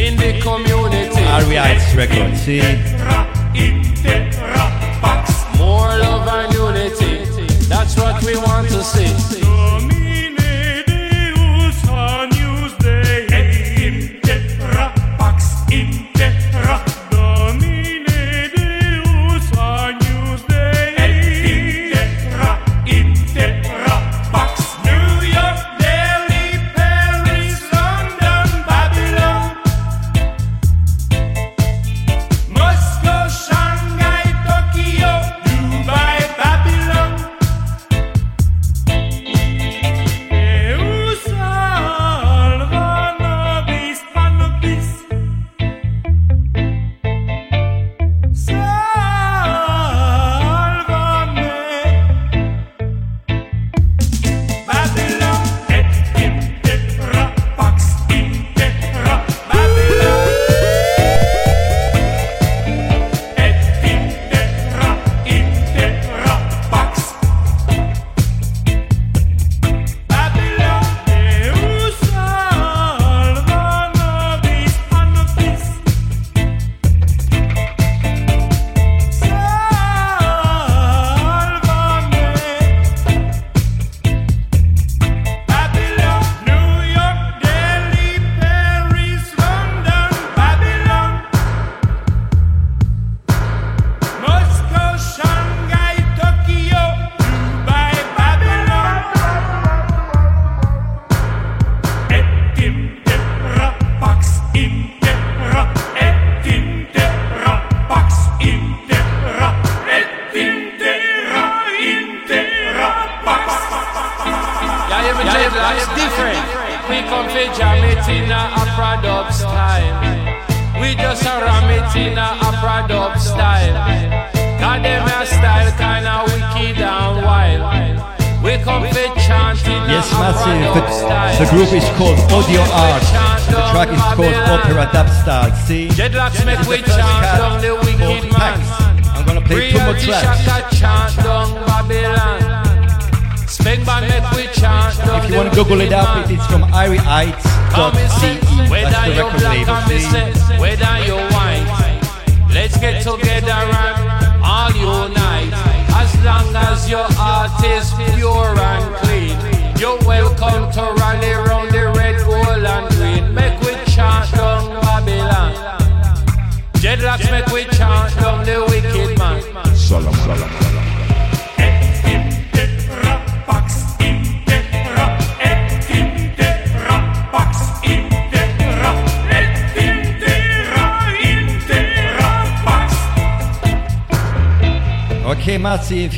in the community. Irie Ites record scene. More love and unity. That's what we want to see.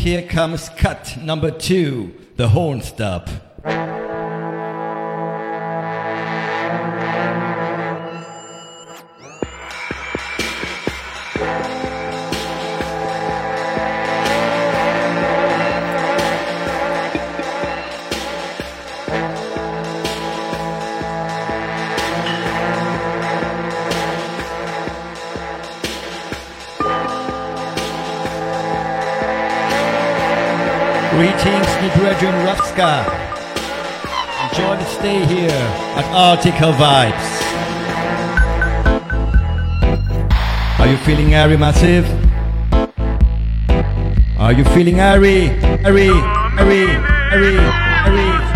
Here comes cut number two, the horn stop. Vibes. Are you feeling irie, massive? Are you feeling irie, irie, irie, irie, irie?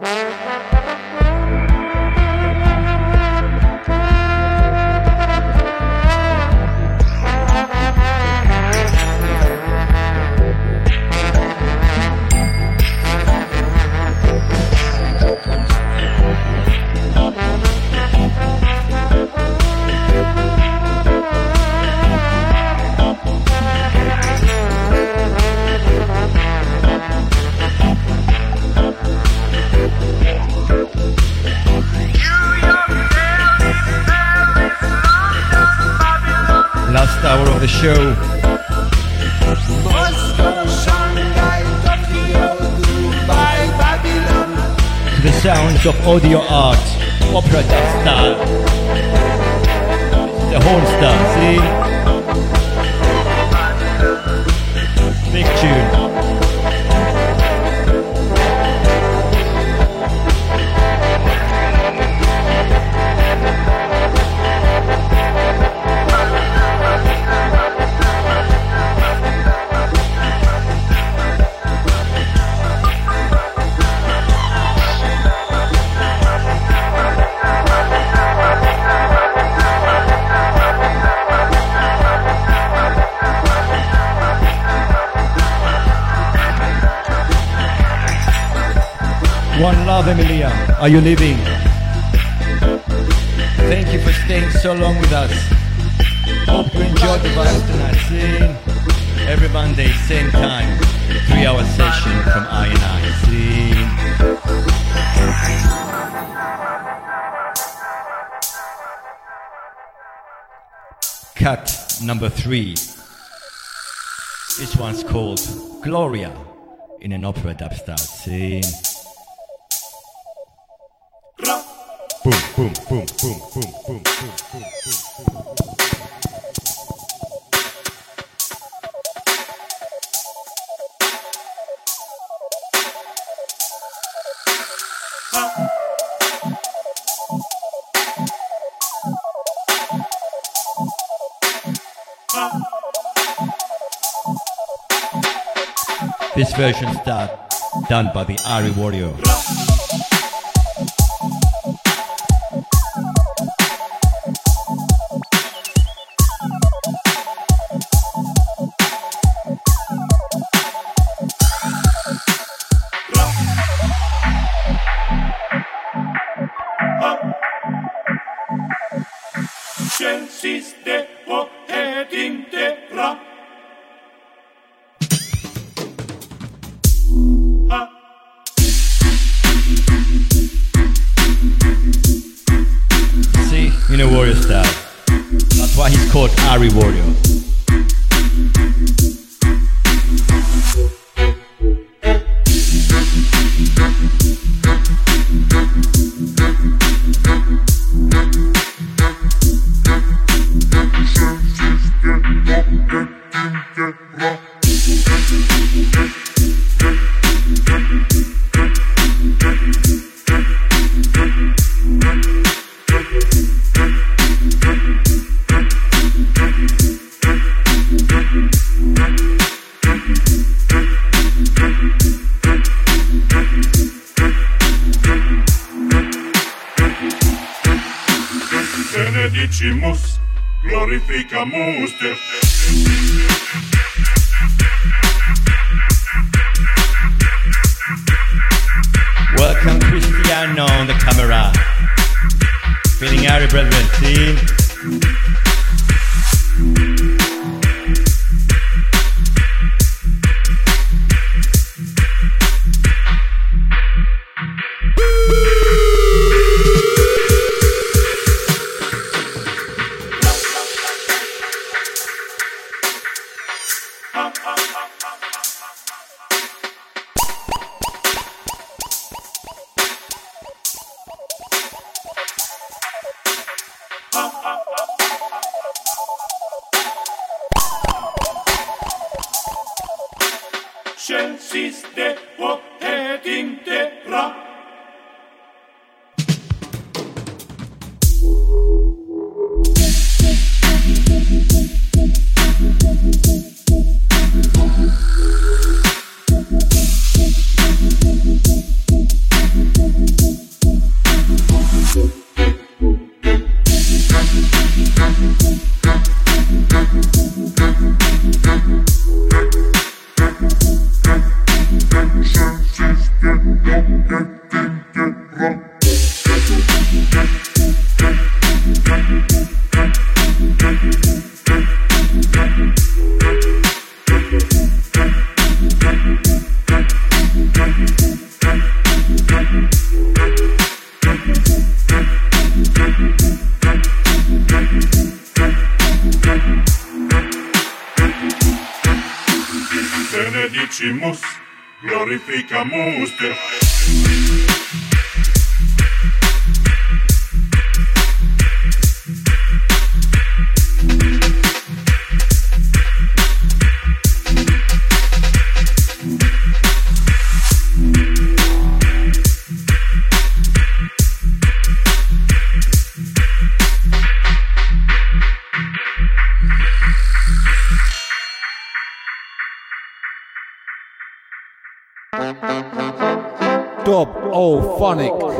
Last audio art, Are you living? Thank you for staying so long with us. Hope you enjoyed the vibes tonight. See? Every Monday, same time. Three hour session from I and I. See? Cut number three. This one's called Gloria in an opera dub style. See? boom, boom, boom, boom, boom, boom, boom, boom, boom. This version's done, done by the Ari Warrior. benedicimus, glorificamos te. Phonic.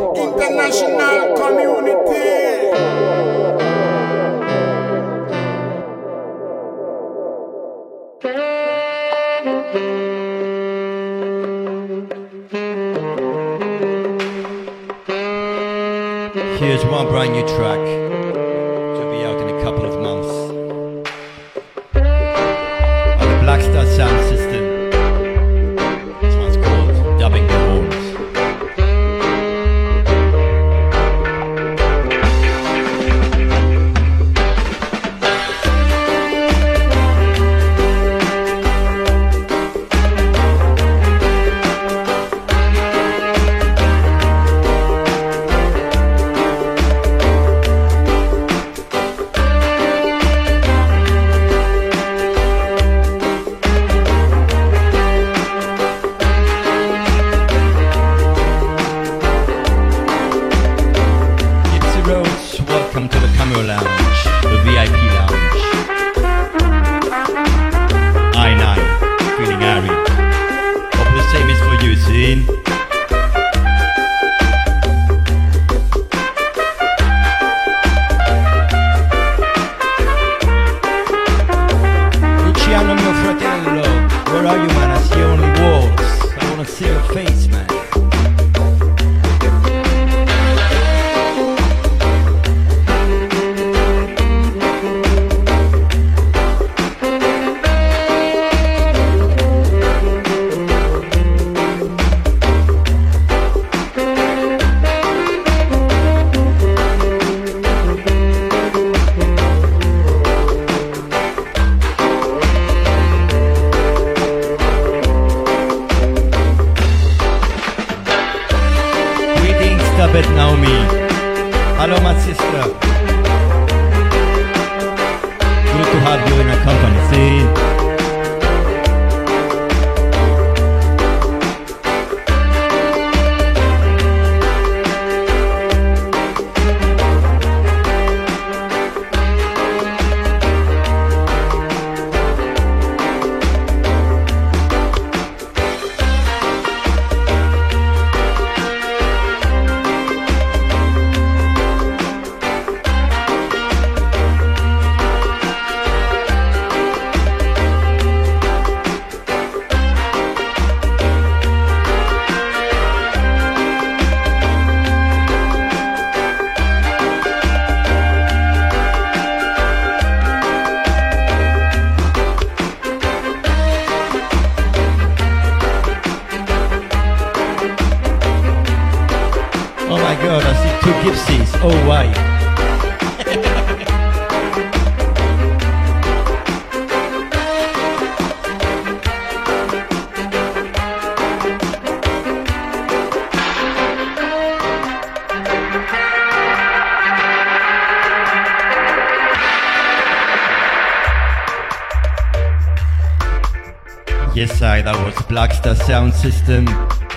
System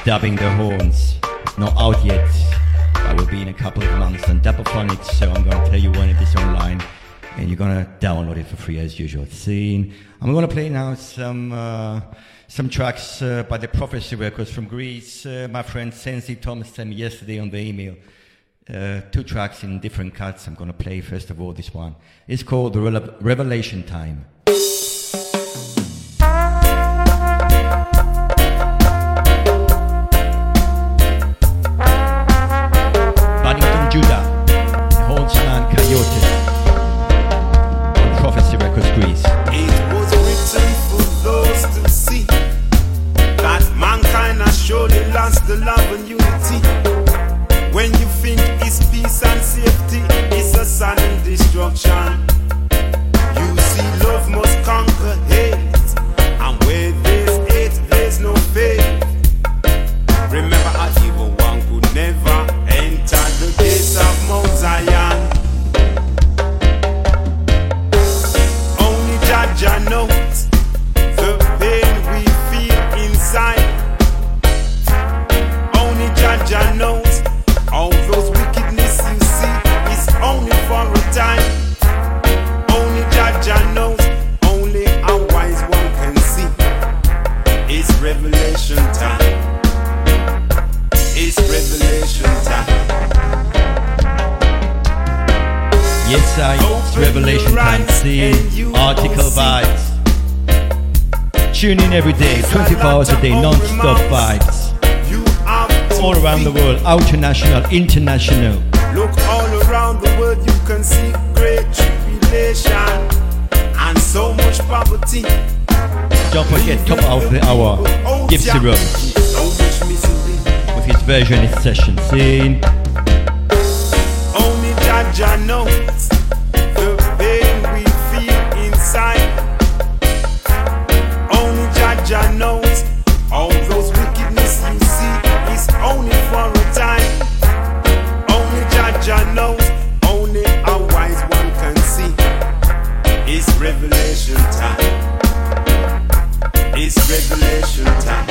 dubbing the horns. Not out yet. That will be in a couple of months on Double so I'm going to tell you when it is online. And you're going to download it for free as usual. Scene. I'm going to play now some uh, some tracks uh, by the Prophecy Records from Greece. Uh, my friend Sensi Thomas sent me yesterday on the email. Uh, two tracks in different cuts. I'm going to play first of all this one. It's called the Rele- Revelation Time. It's Revelation Time. See article vibes. Tune in every day, 24 hours a day, non-stop vibes. All around the world, international, international. Look all around the world, you can see great tribulation and so much poverty. Don't forget, top of the hour, Gypsy Rose. With his version, his session. Scene. Only Jah Jah knows Jah Jah knows all those wickedness you see is only for a time. Only Jah Jah knows, only a wise one can see. It's revelation time. It's revelation time.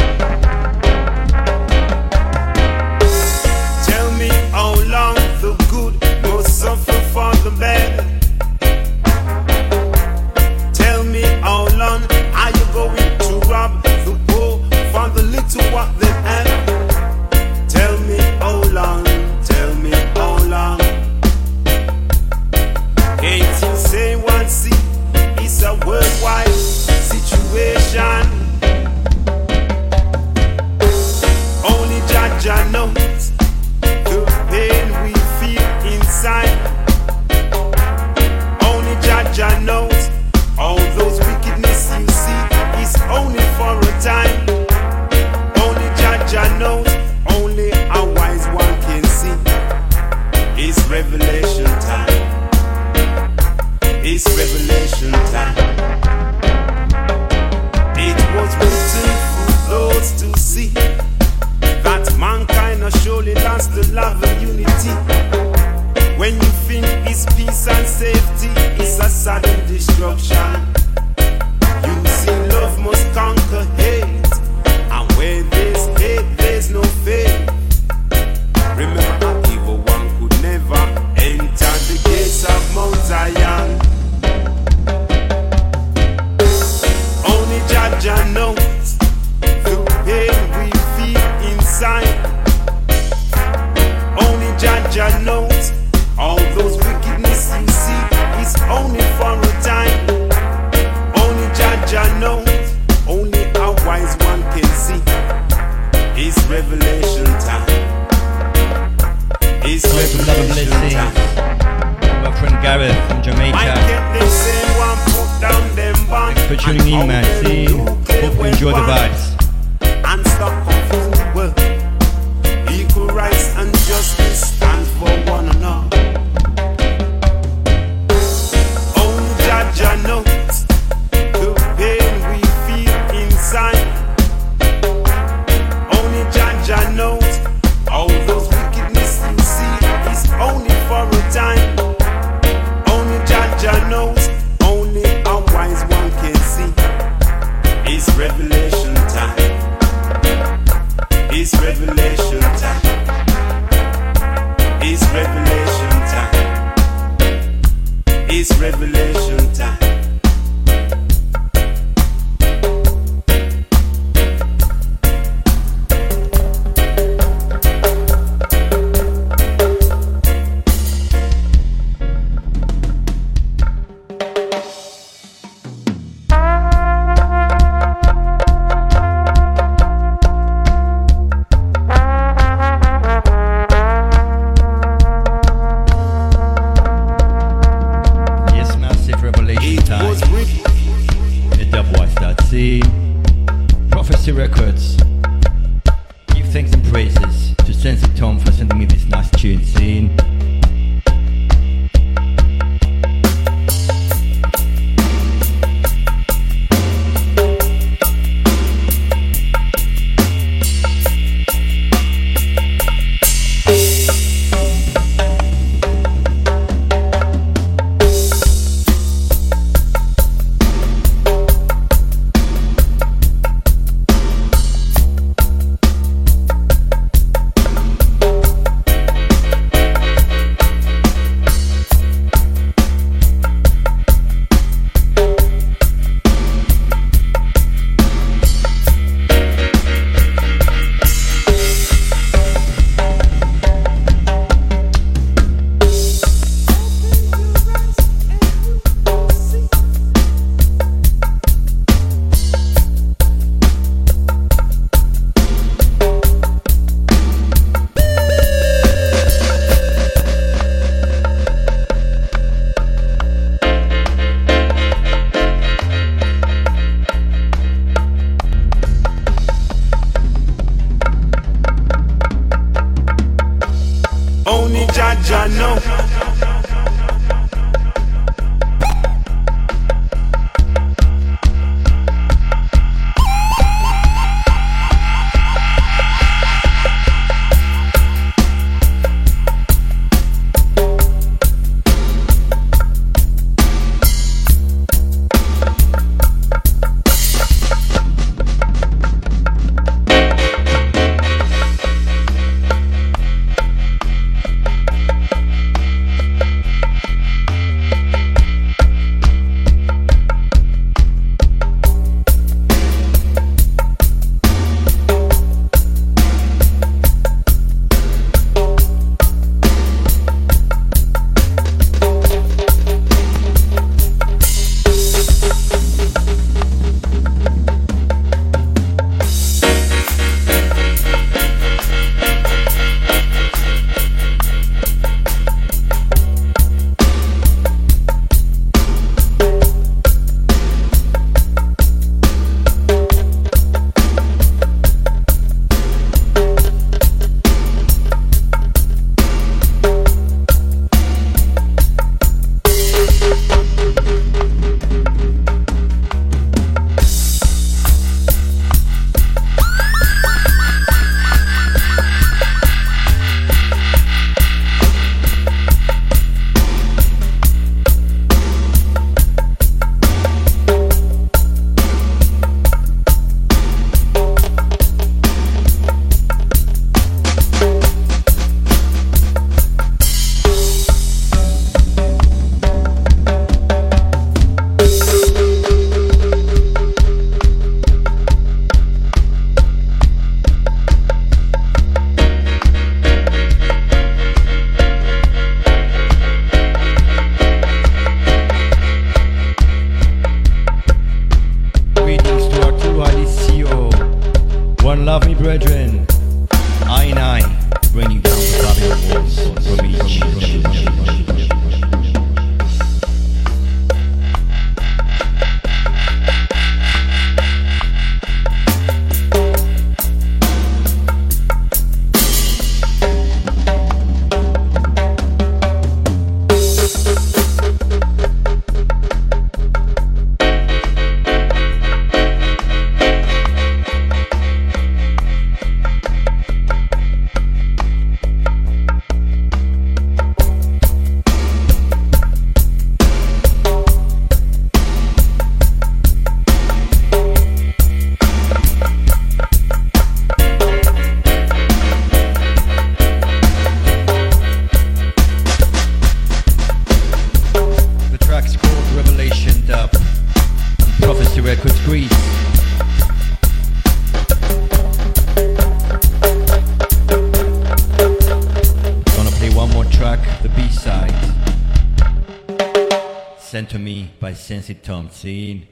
Sensi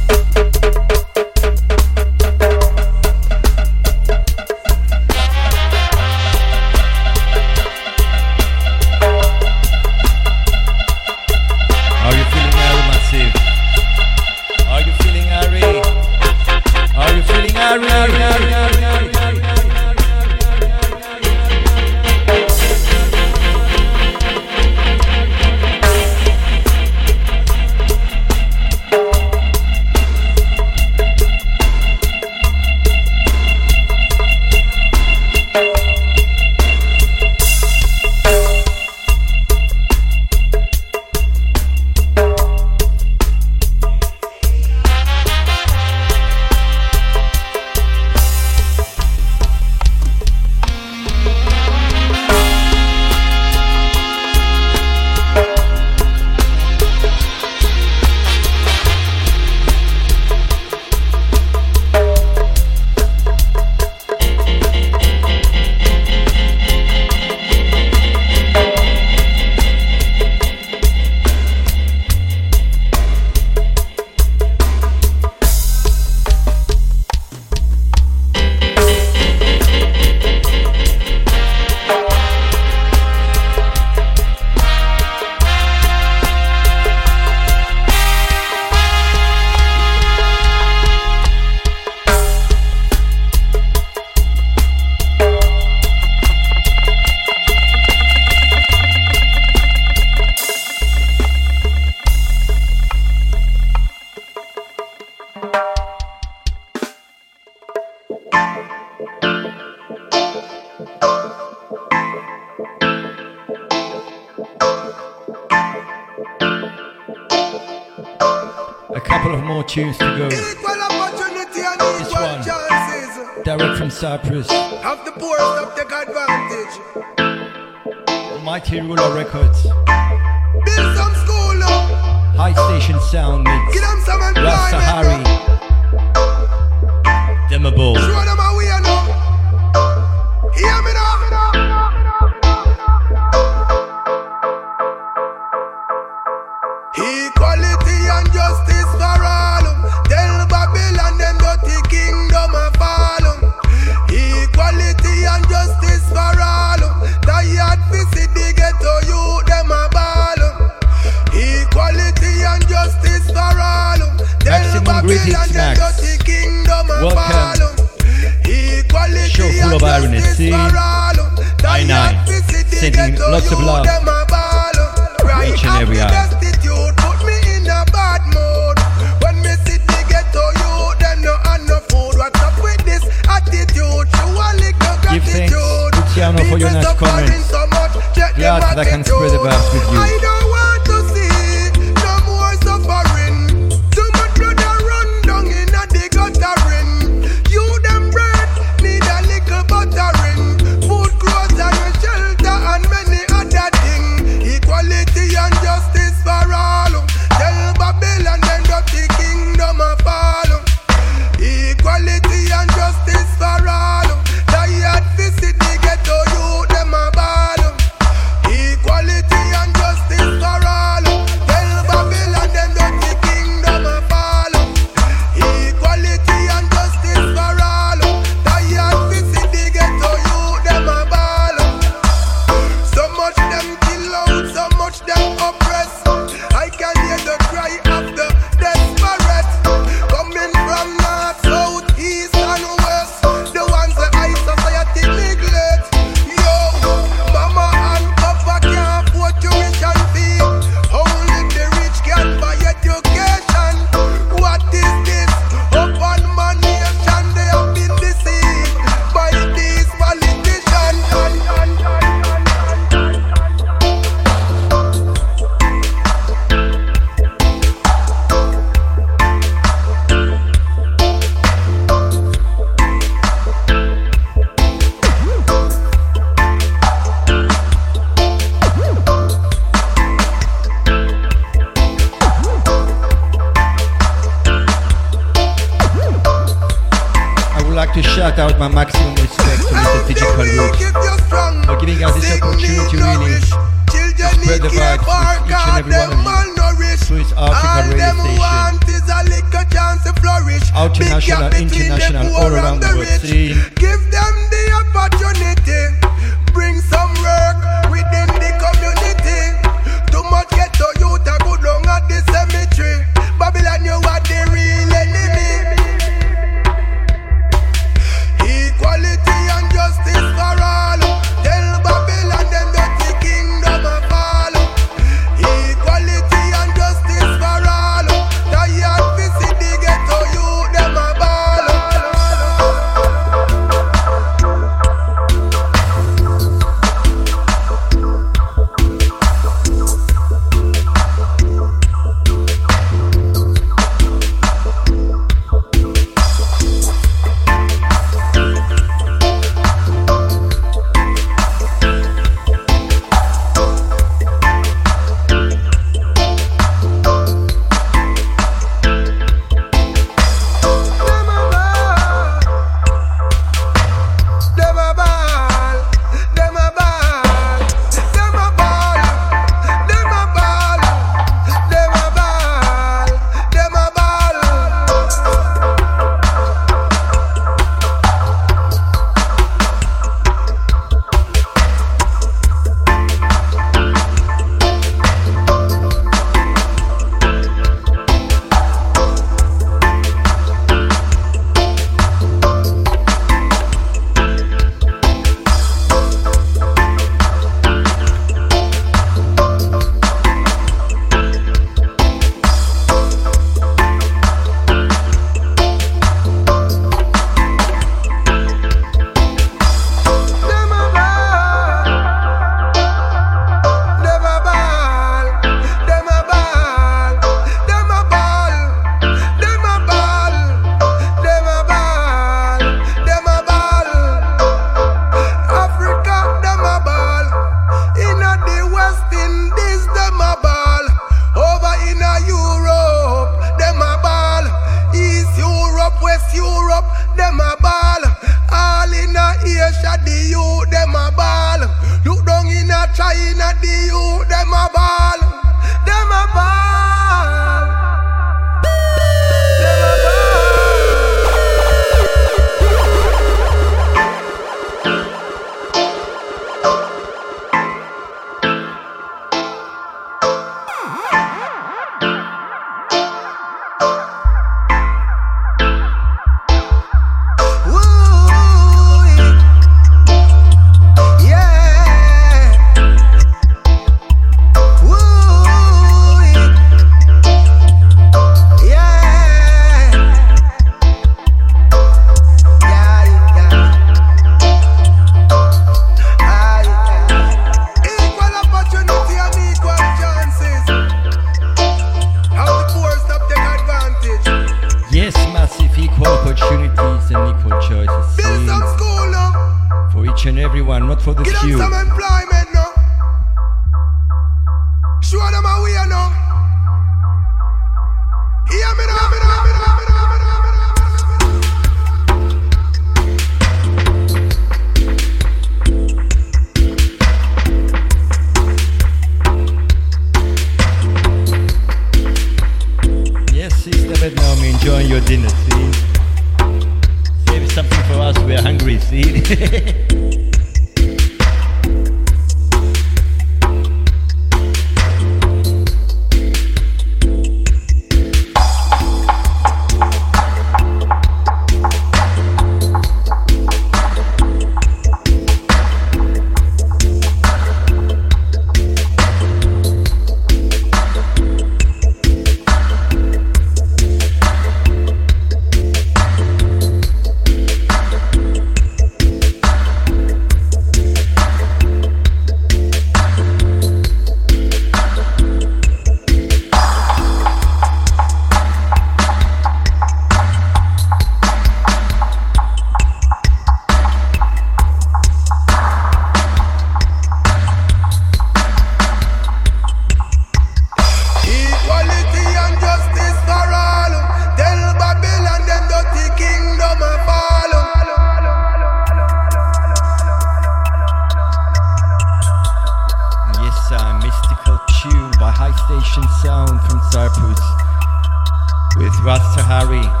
with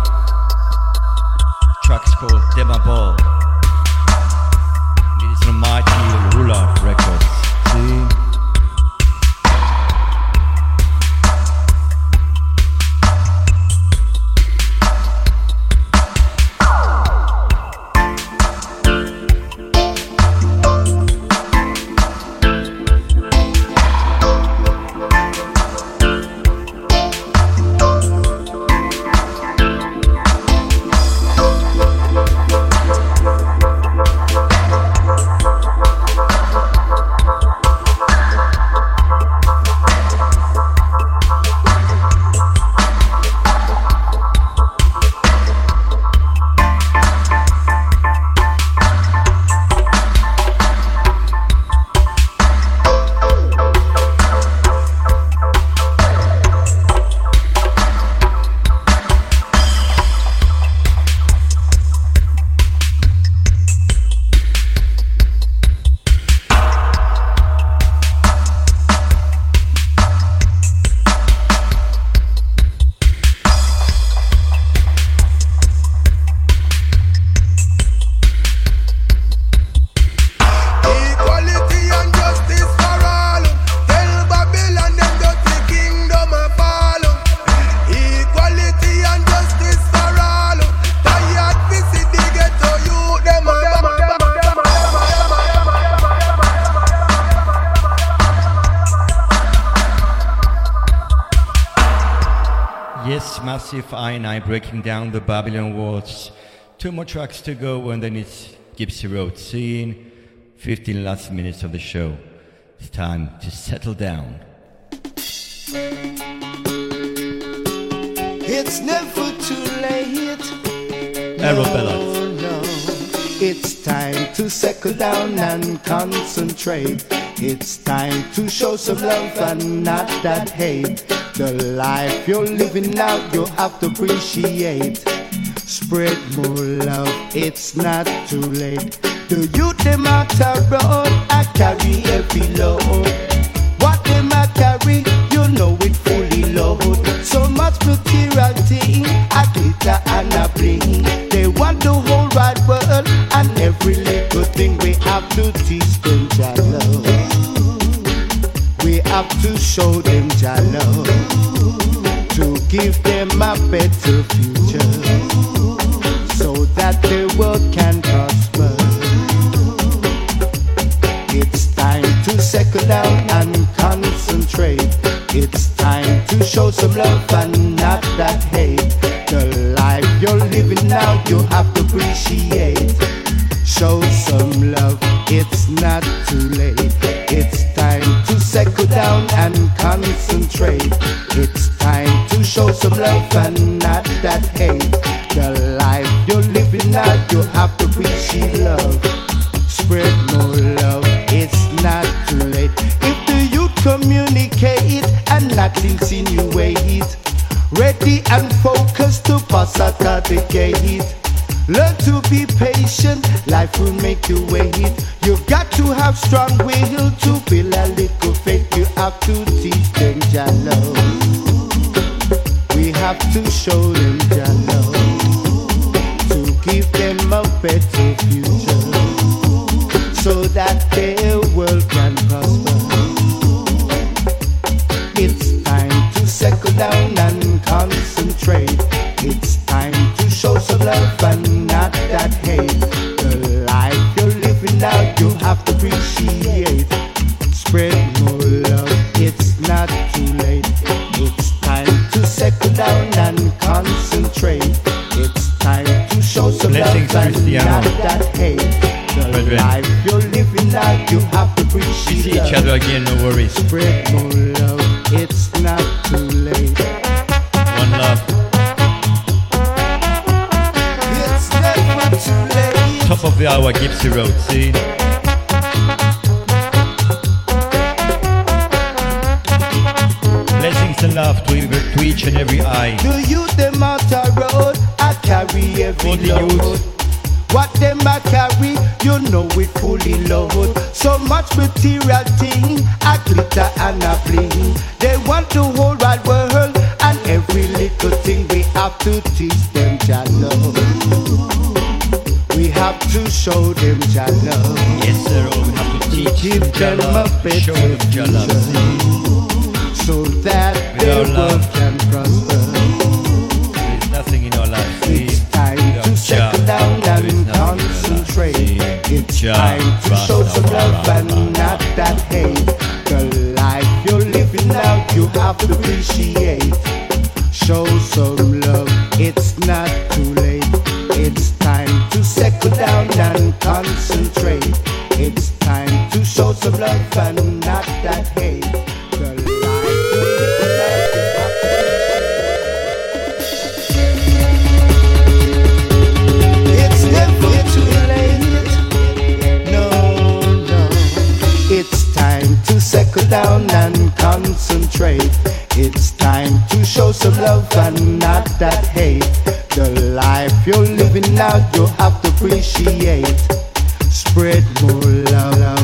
massive I and I breaking down the Babylon walls. Two more tracks to go and then it's Gypsy Road scene. 15 last minutes of the show. It's time to settle down. It's never too late. Arabella. No, no. It's time to settle down and concentrate. It's time to show some love and not that hate. The life you're living now, you have to appreciate. Spread more love, it's not too late. The youth them out road, I carry every load. What them a carry, you know it fully load. So much material thing, a glitter and a bling. They want the whole wide world and every little thing we have to teach them have to show them Jah love to give them a better future so that the world can prosper. It's time to settle down and concentrate. It's time to show some love and make you wait. You've got to have strong will. They want to hold our world, and every little thing we have to teach them love. We have to show them love. Yes, sir. We have to teach Give them a bit show them love, so that their world can prosper. There is nothing in our life. It's time to settle down and concentrate. It's time to show some love and not that hate have to appreciate. Show some love, it's not too late. It's time to settle down and concentrate. It's time to show some love and not that hate. it's time to settle down and concentrate. It's time to show some love and not that hate. The life you're living out, you have to appreciate. Spread more love.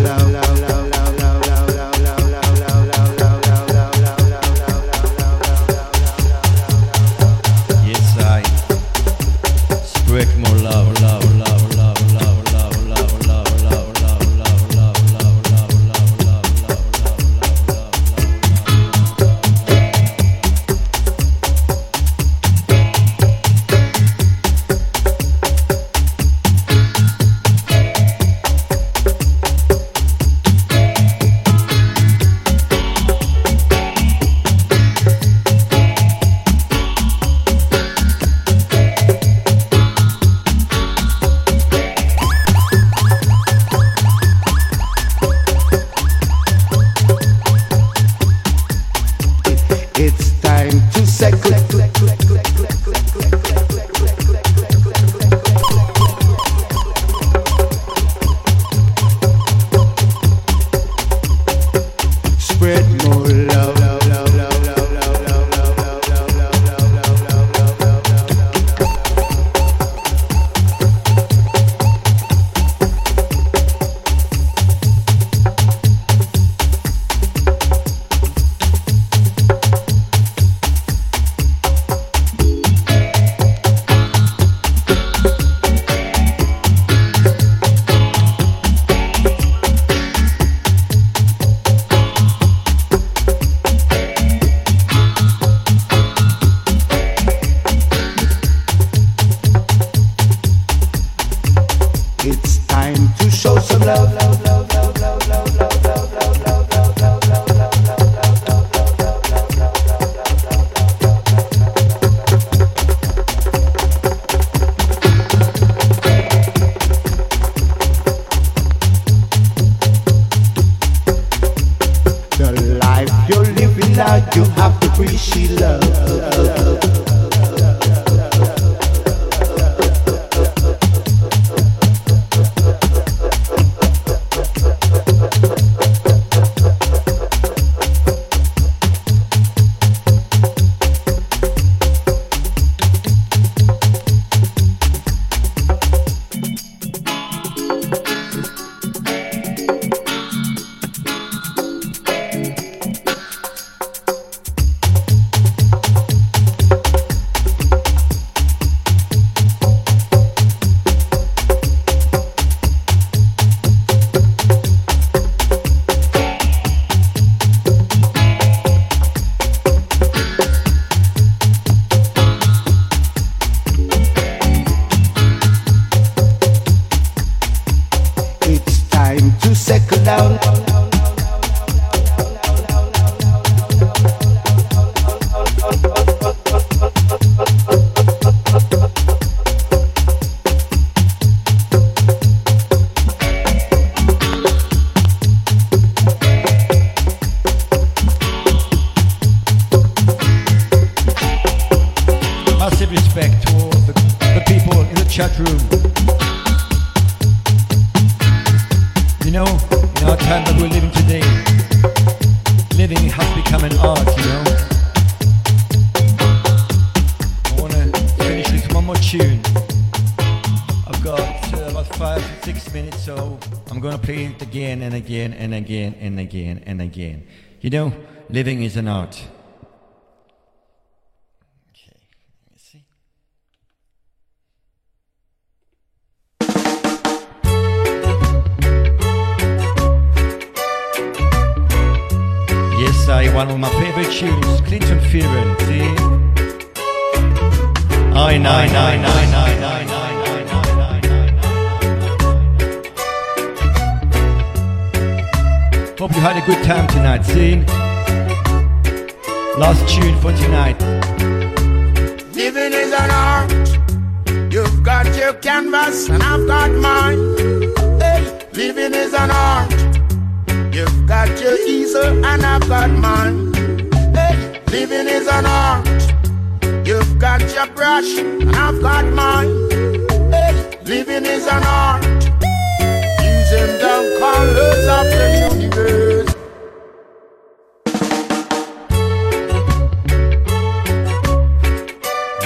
You know, living is an art.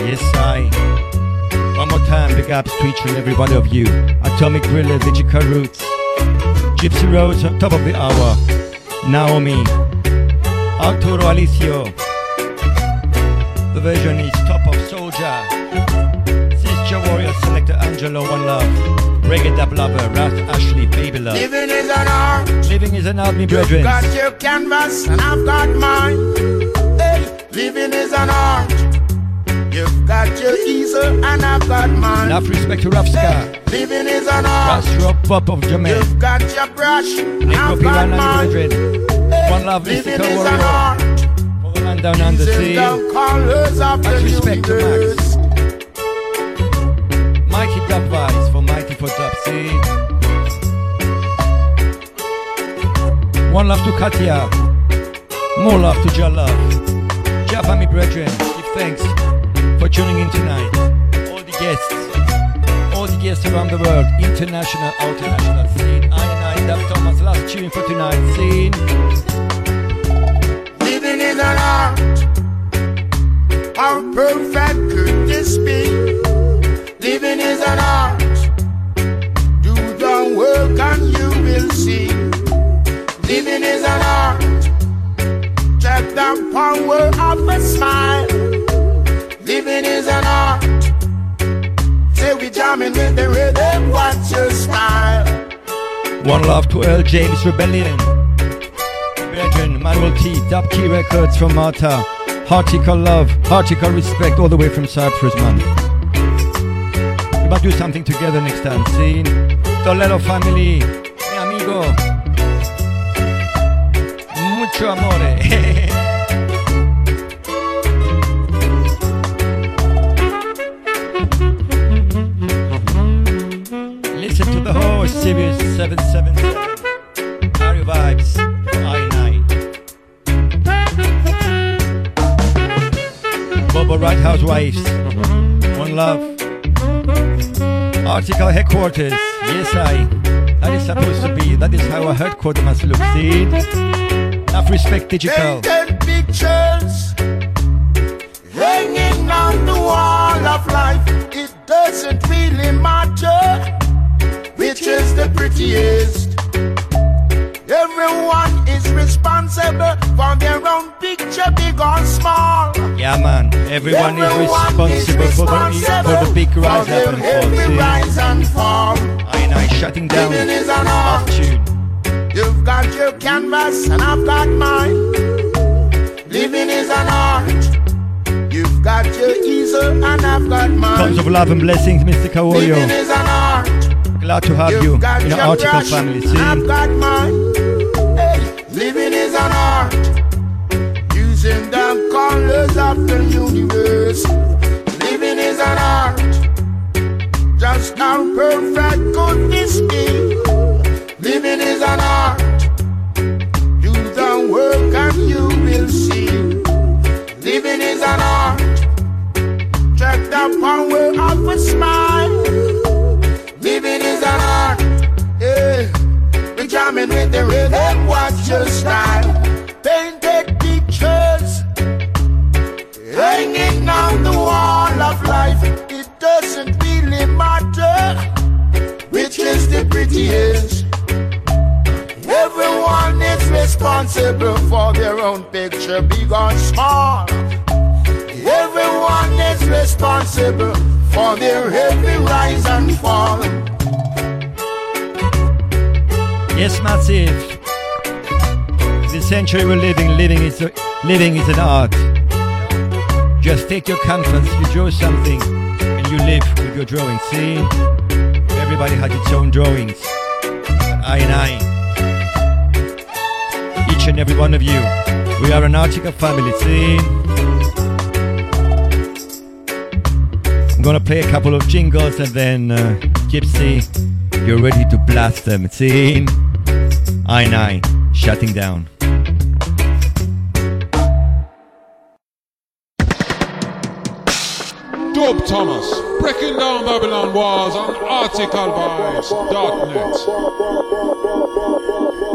Yes, I. One more time, big ups to each and every one of you. Atomic Gorilla, Digital Roots, Gypsy Rose, on top of the hour. Naomi, Arturo Alicio. The version is Top of Soldier. Sister Warrior Selector Angelo One Love. Reggae Dub Lover, Rat Ashley, Baby Love. Living is an art. Living is an art, me brethren. got your canvas and I've got mine. Hey, living is an art. You've got your easel and I've got mine. Enough respect to Rafska. Living is an art. Ras Pop of Jamaica. You've got your brush I've got mine. One love, Living Mystical is an Warrior. the down under sea. the colors of the Much respect to. Max. Mighty Dub Vibes for Mighty for Dub C. One love to Katia. More love to Jah Love. Jah family brethren, give thanks tuning in tonight. All the guests, all the guests around the world, international, international scene. I and I, Dub Thomas, last tune for tonight. Scene. Living is an art. How perfect could this be? Living is an art. Do the work and you will see. Living is an art. Check the power of a smile. Living is an art. Say we jamming with the rhythm, watch your style. One love to Earl James Rebellion. Brethren, Manuel T, Dub Key Records from Malta. Heartical love, heartical respect all the way from Cyprus, man. We must do something together next time, see? Toledo family, mi amigo. Mucho amore. Sirius 777. Mario Vibes, I night. Bobo Right Housewives, One Love. Article Headquarters, yes I. That is supposed to be, that is how a headquarters must look, see? Enough respect, digital. Pictures hanging is the prettiest. Everyone is responsible for their own picture, big or small. Yeah, man. Everyone is Everyone is responsible for the, for the big rise up and fall. rise and fall. I I shutting down. Is an Off art. tune. You've got your canvas and I've got mine. Living is an art. You've got your easel and I've got mine. Tons of love and blessings, Mr. Kawoyo. Living is an art. Glad to have you You've got in your our article brush family. and I've got mine. Hey, living is an art. Using the colors of the universe. Living is an art. Just how perfect could this be? Living is an art. Do the work and you will see. Living is an art. Check the power of a smile. Living is an art. Yeah. We jamming with the rhythm. Watch your style. Painted pictures hanging on the wall of life. It doesn't really matter which is the prettiest. Everyone is responsible for their own picture, big or small. Everyone is responsible for their every rise and fall. Yes, massive. The century we're living, living is a, living is an art. Just take your canvas, you draw something, and you live with your drawing. See, everybody has its own drawings. I and I, each and every one of you, we are an Artica family. See. I'm gonna play a couple of jingles and then uh, Gypsy, you're ready to blast them. See, I nine shutting down. Dub Thomas, breaking down Babylon walls on articlevibes.net.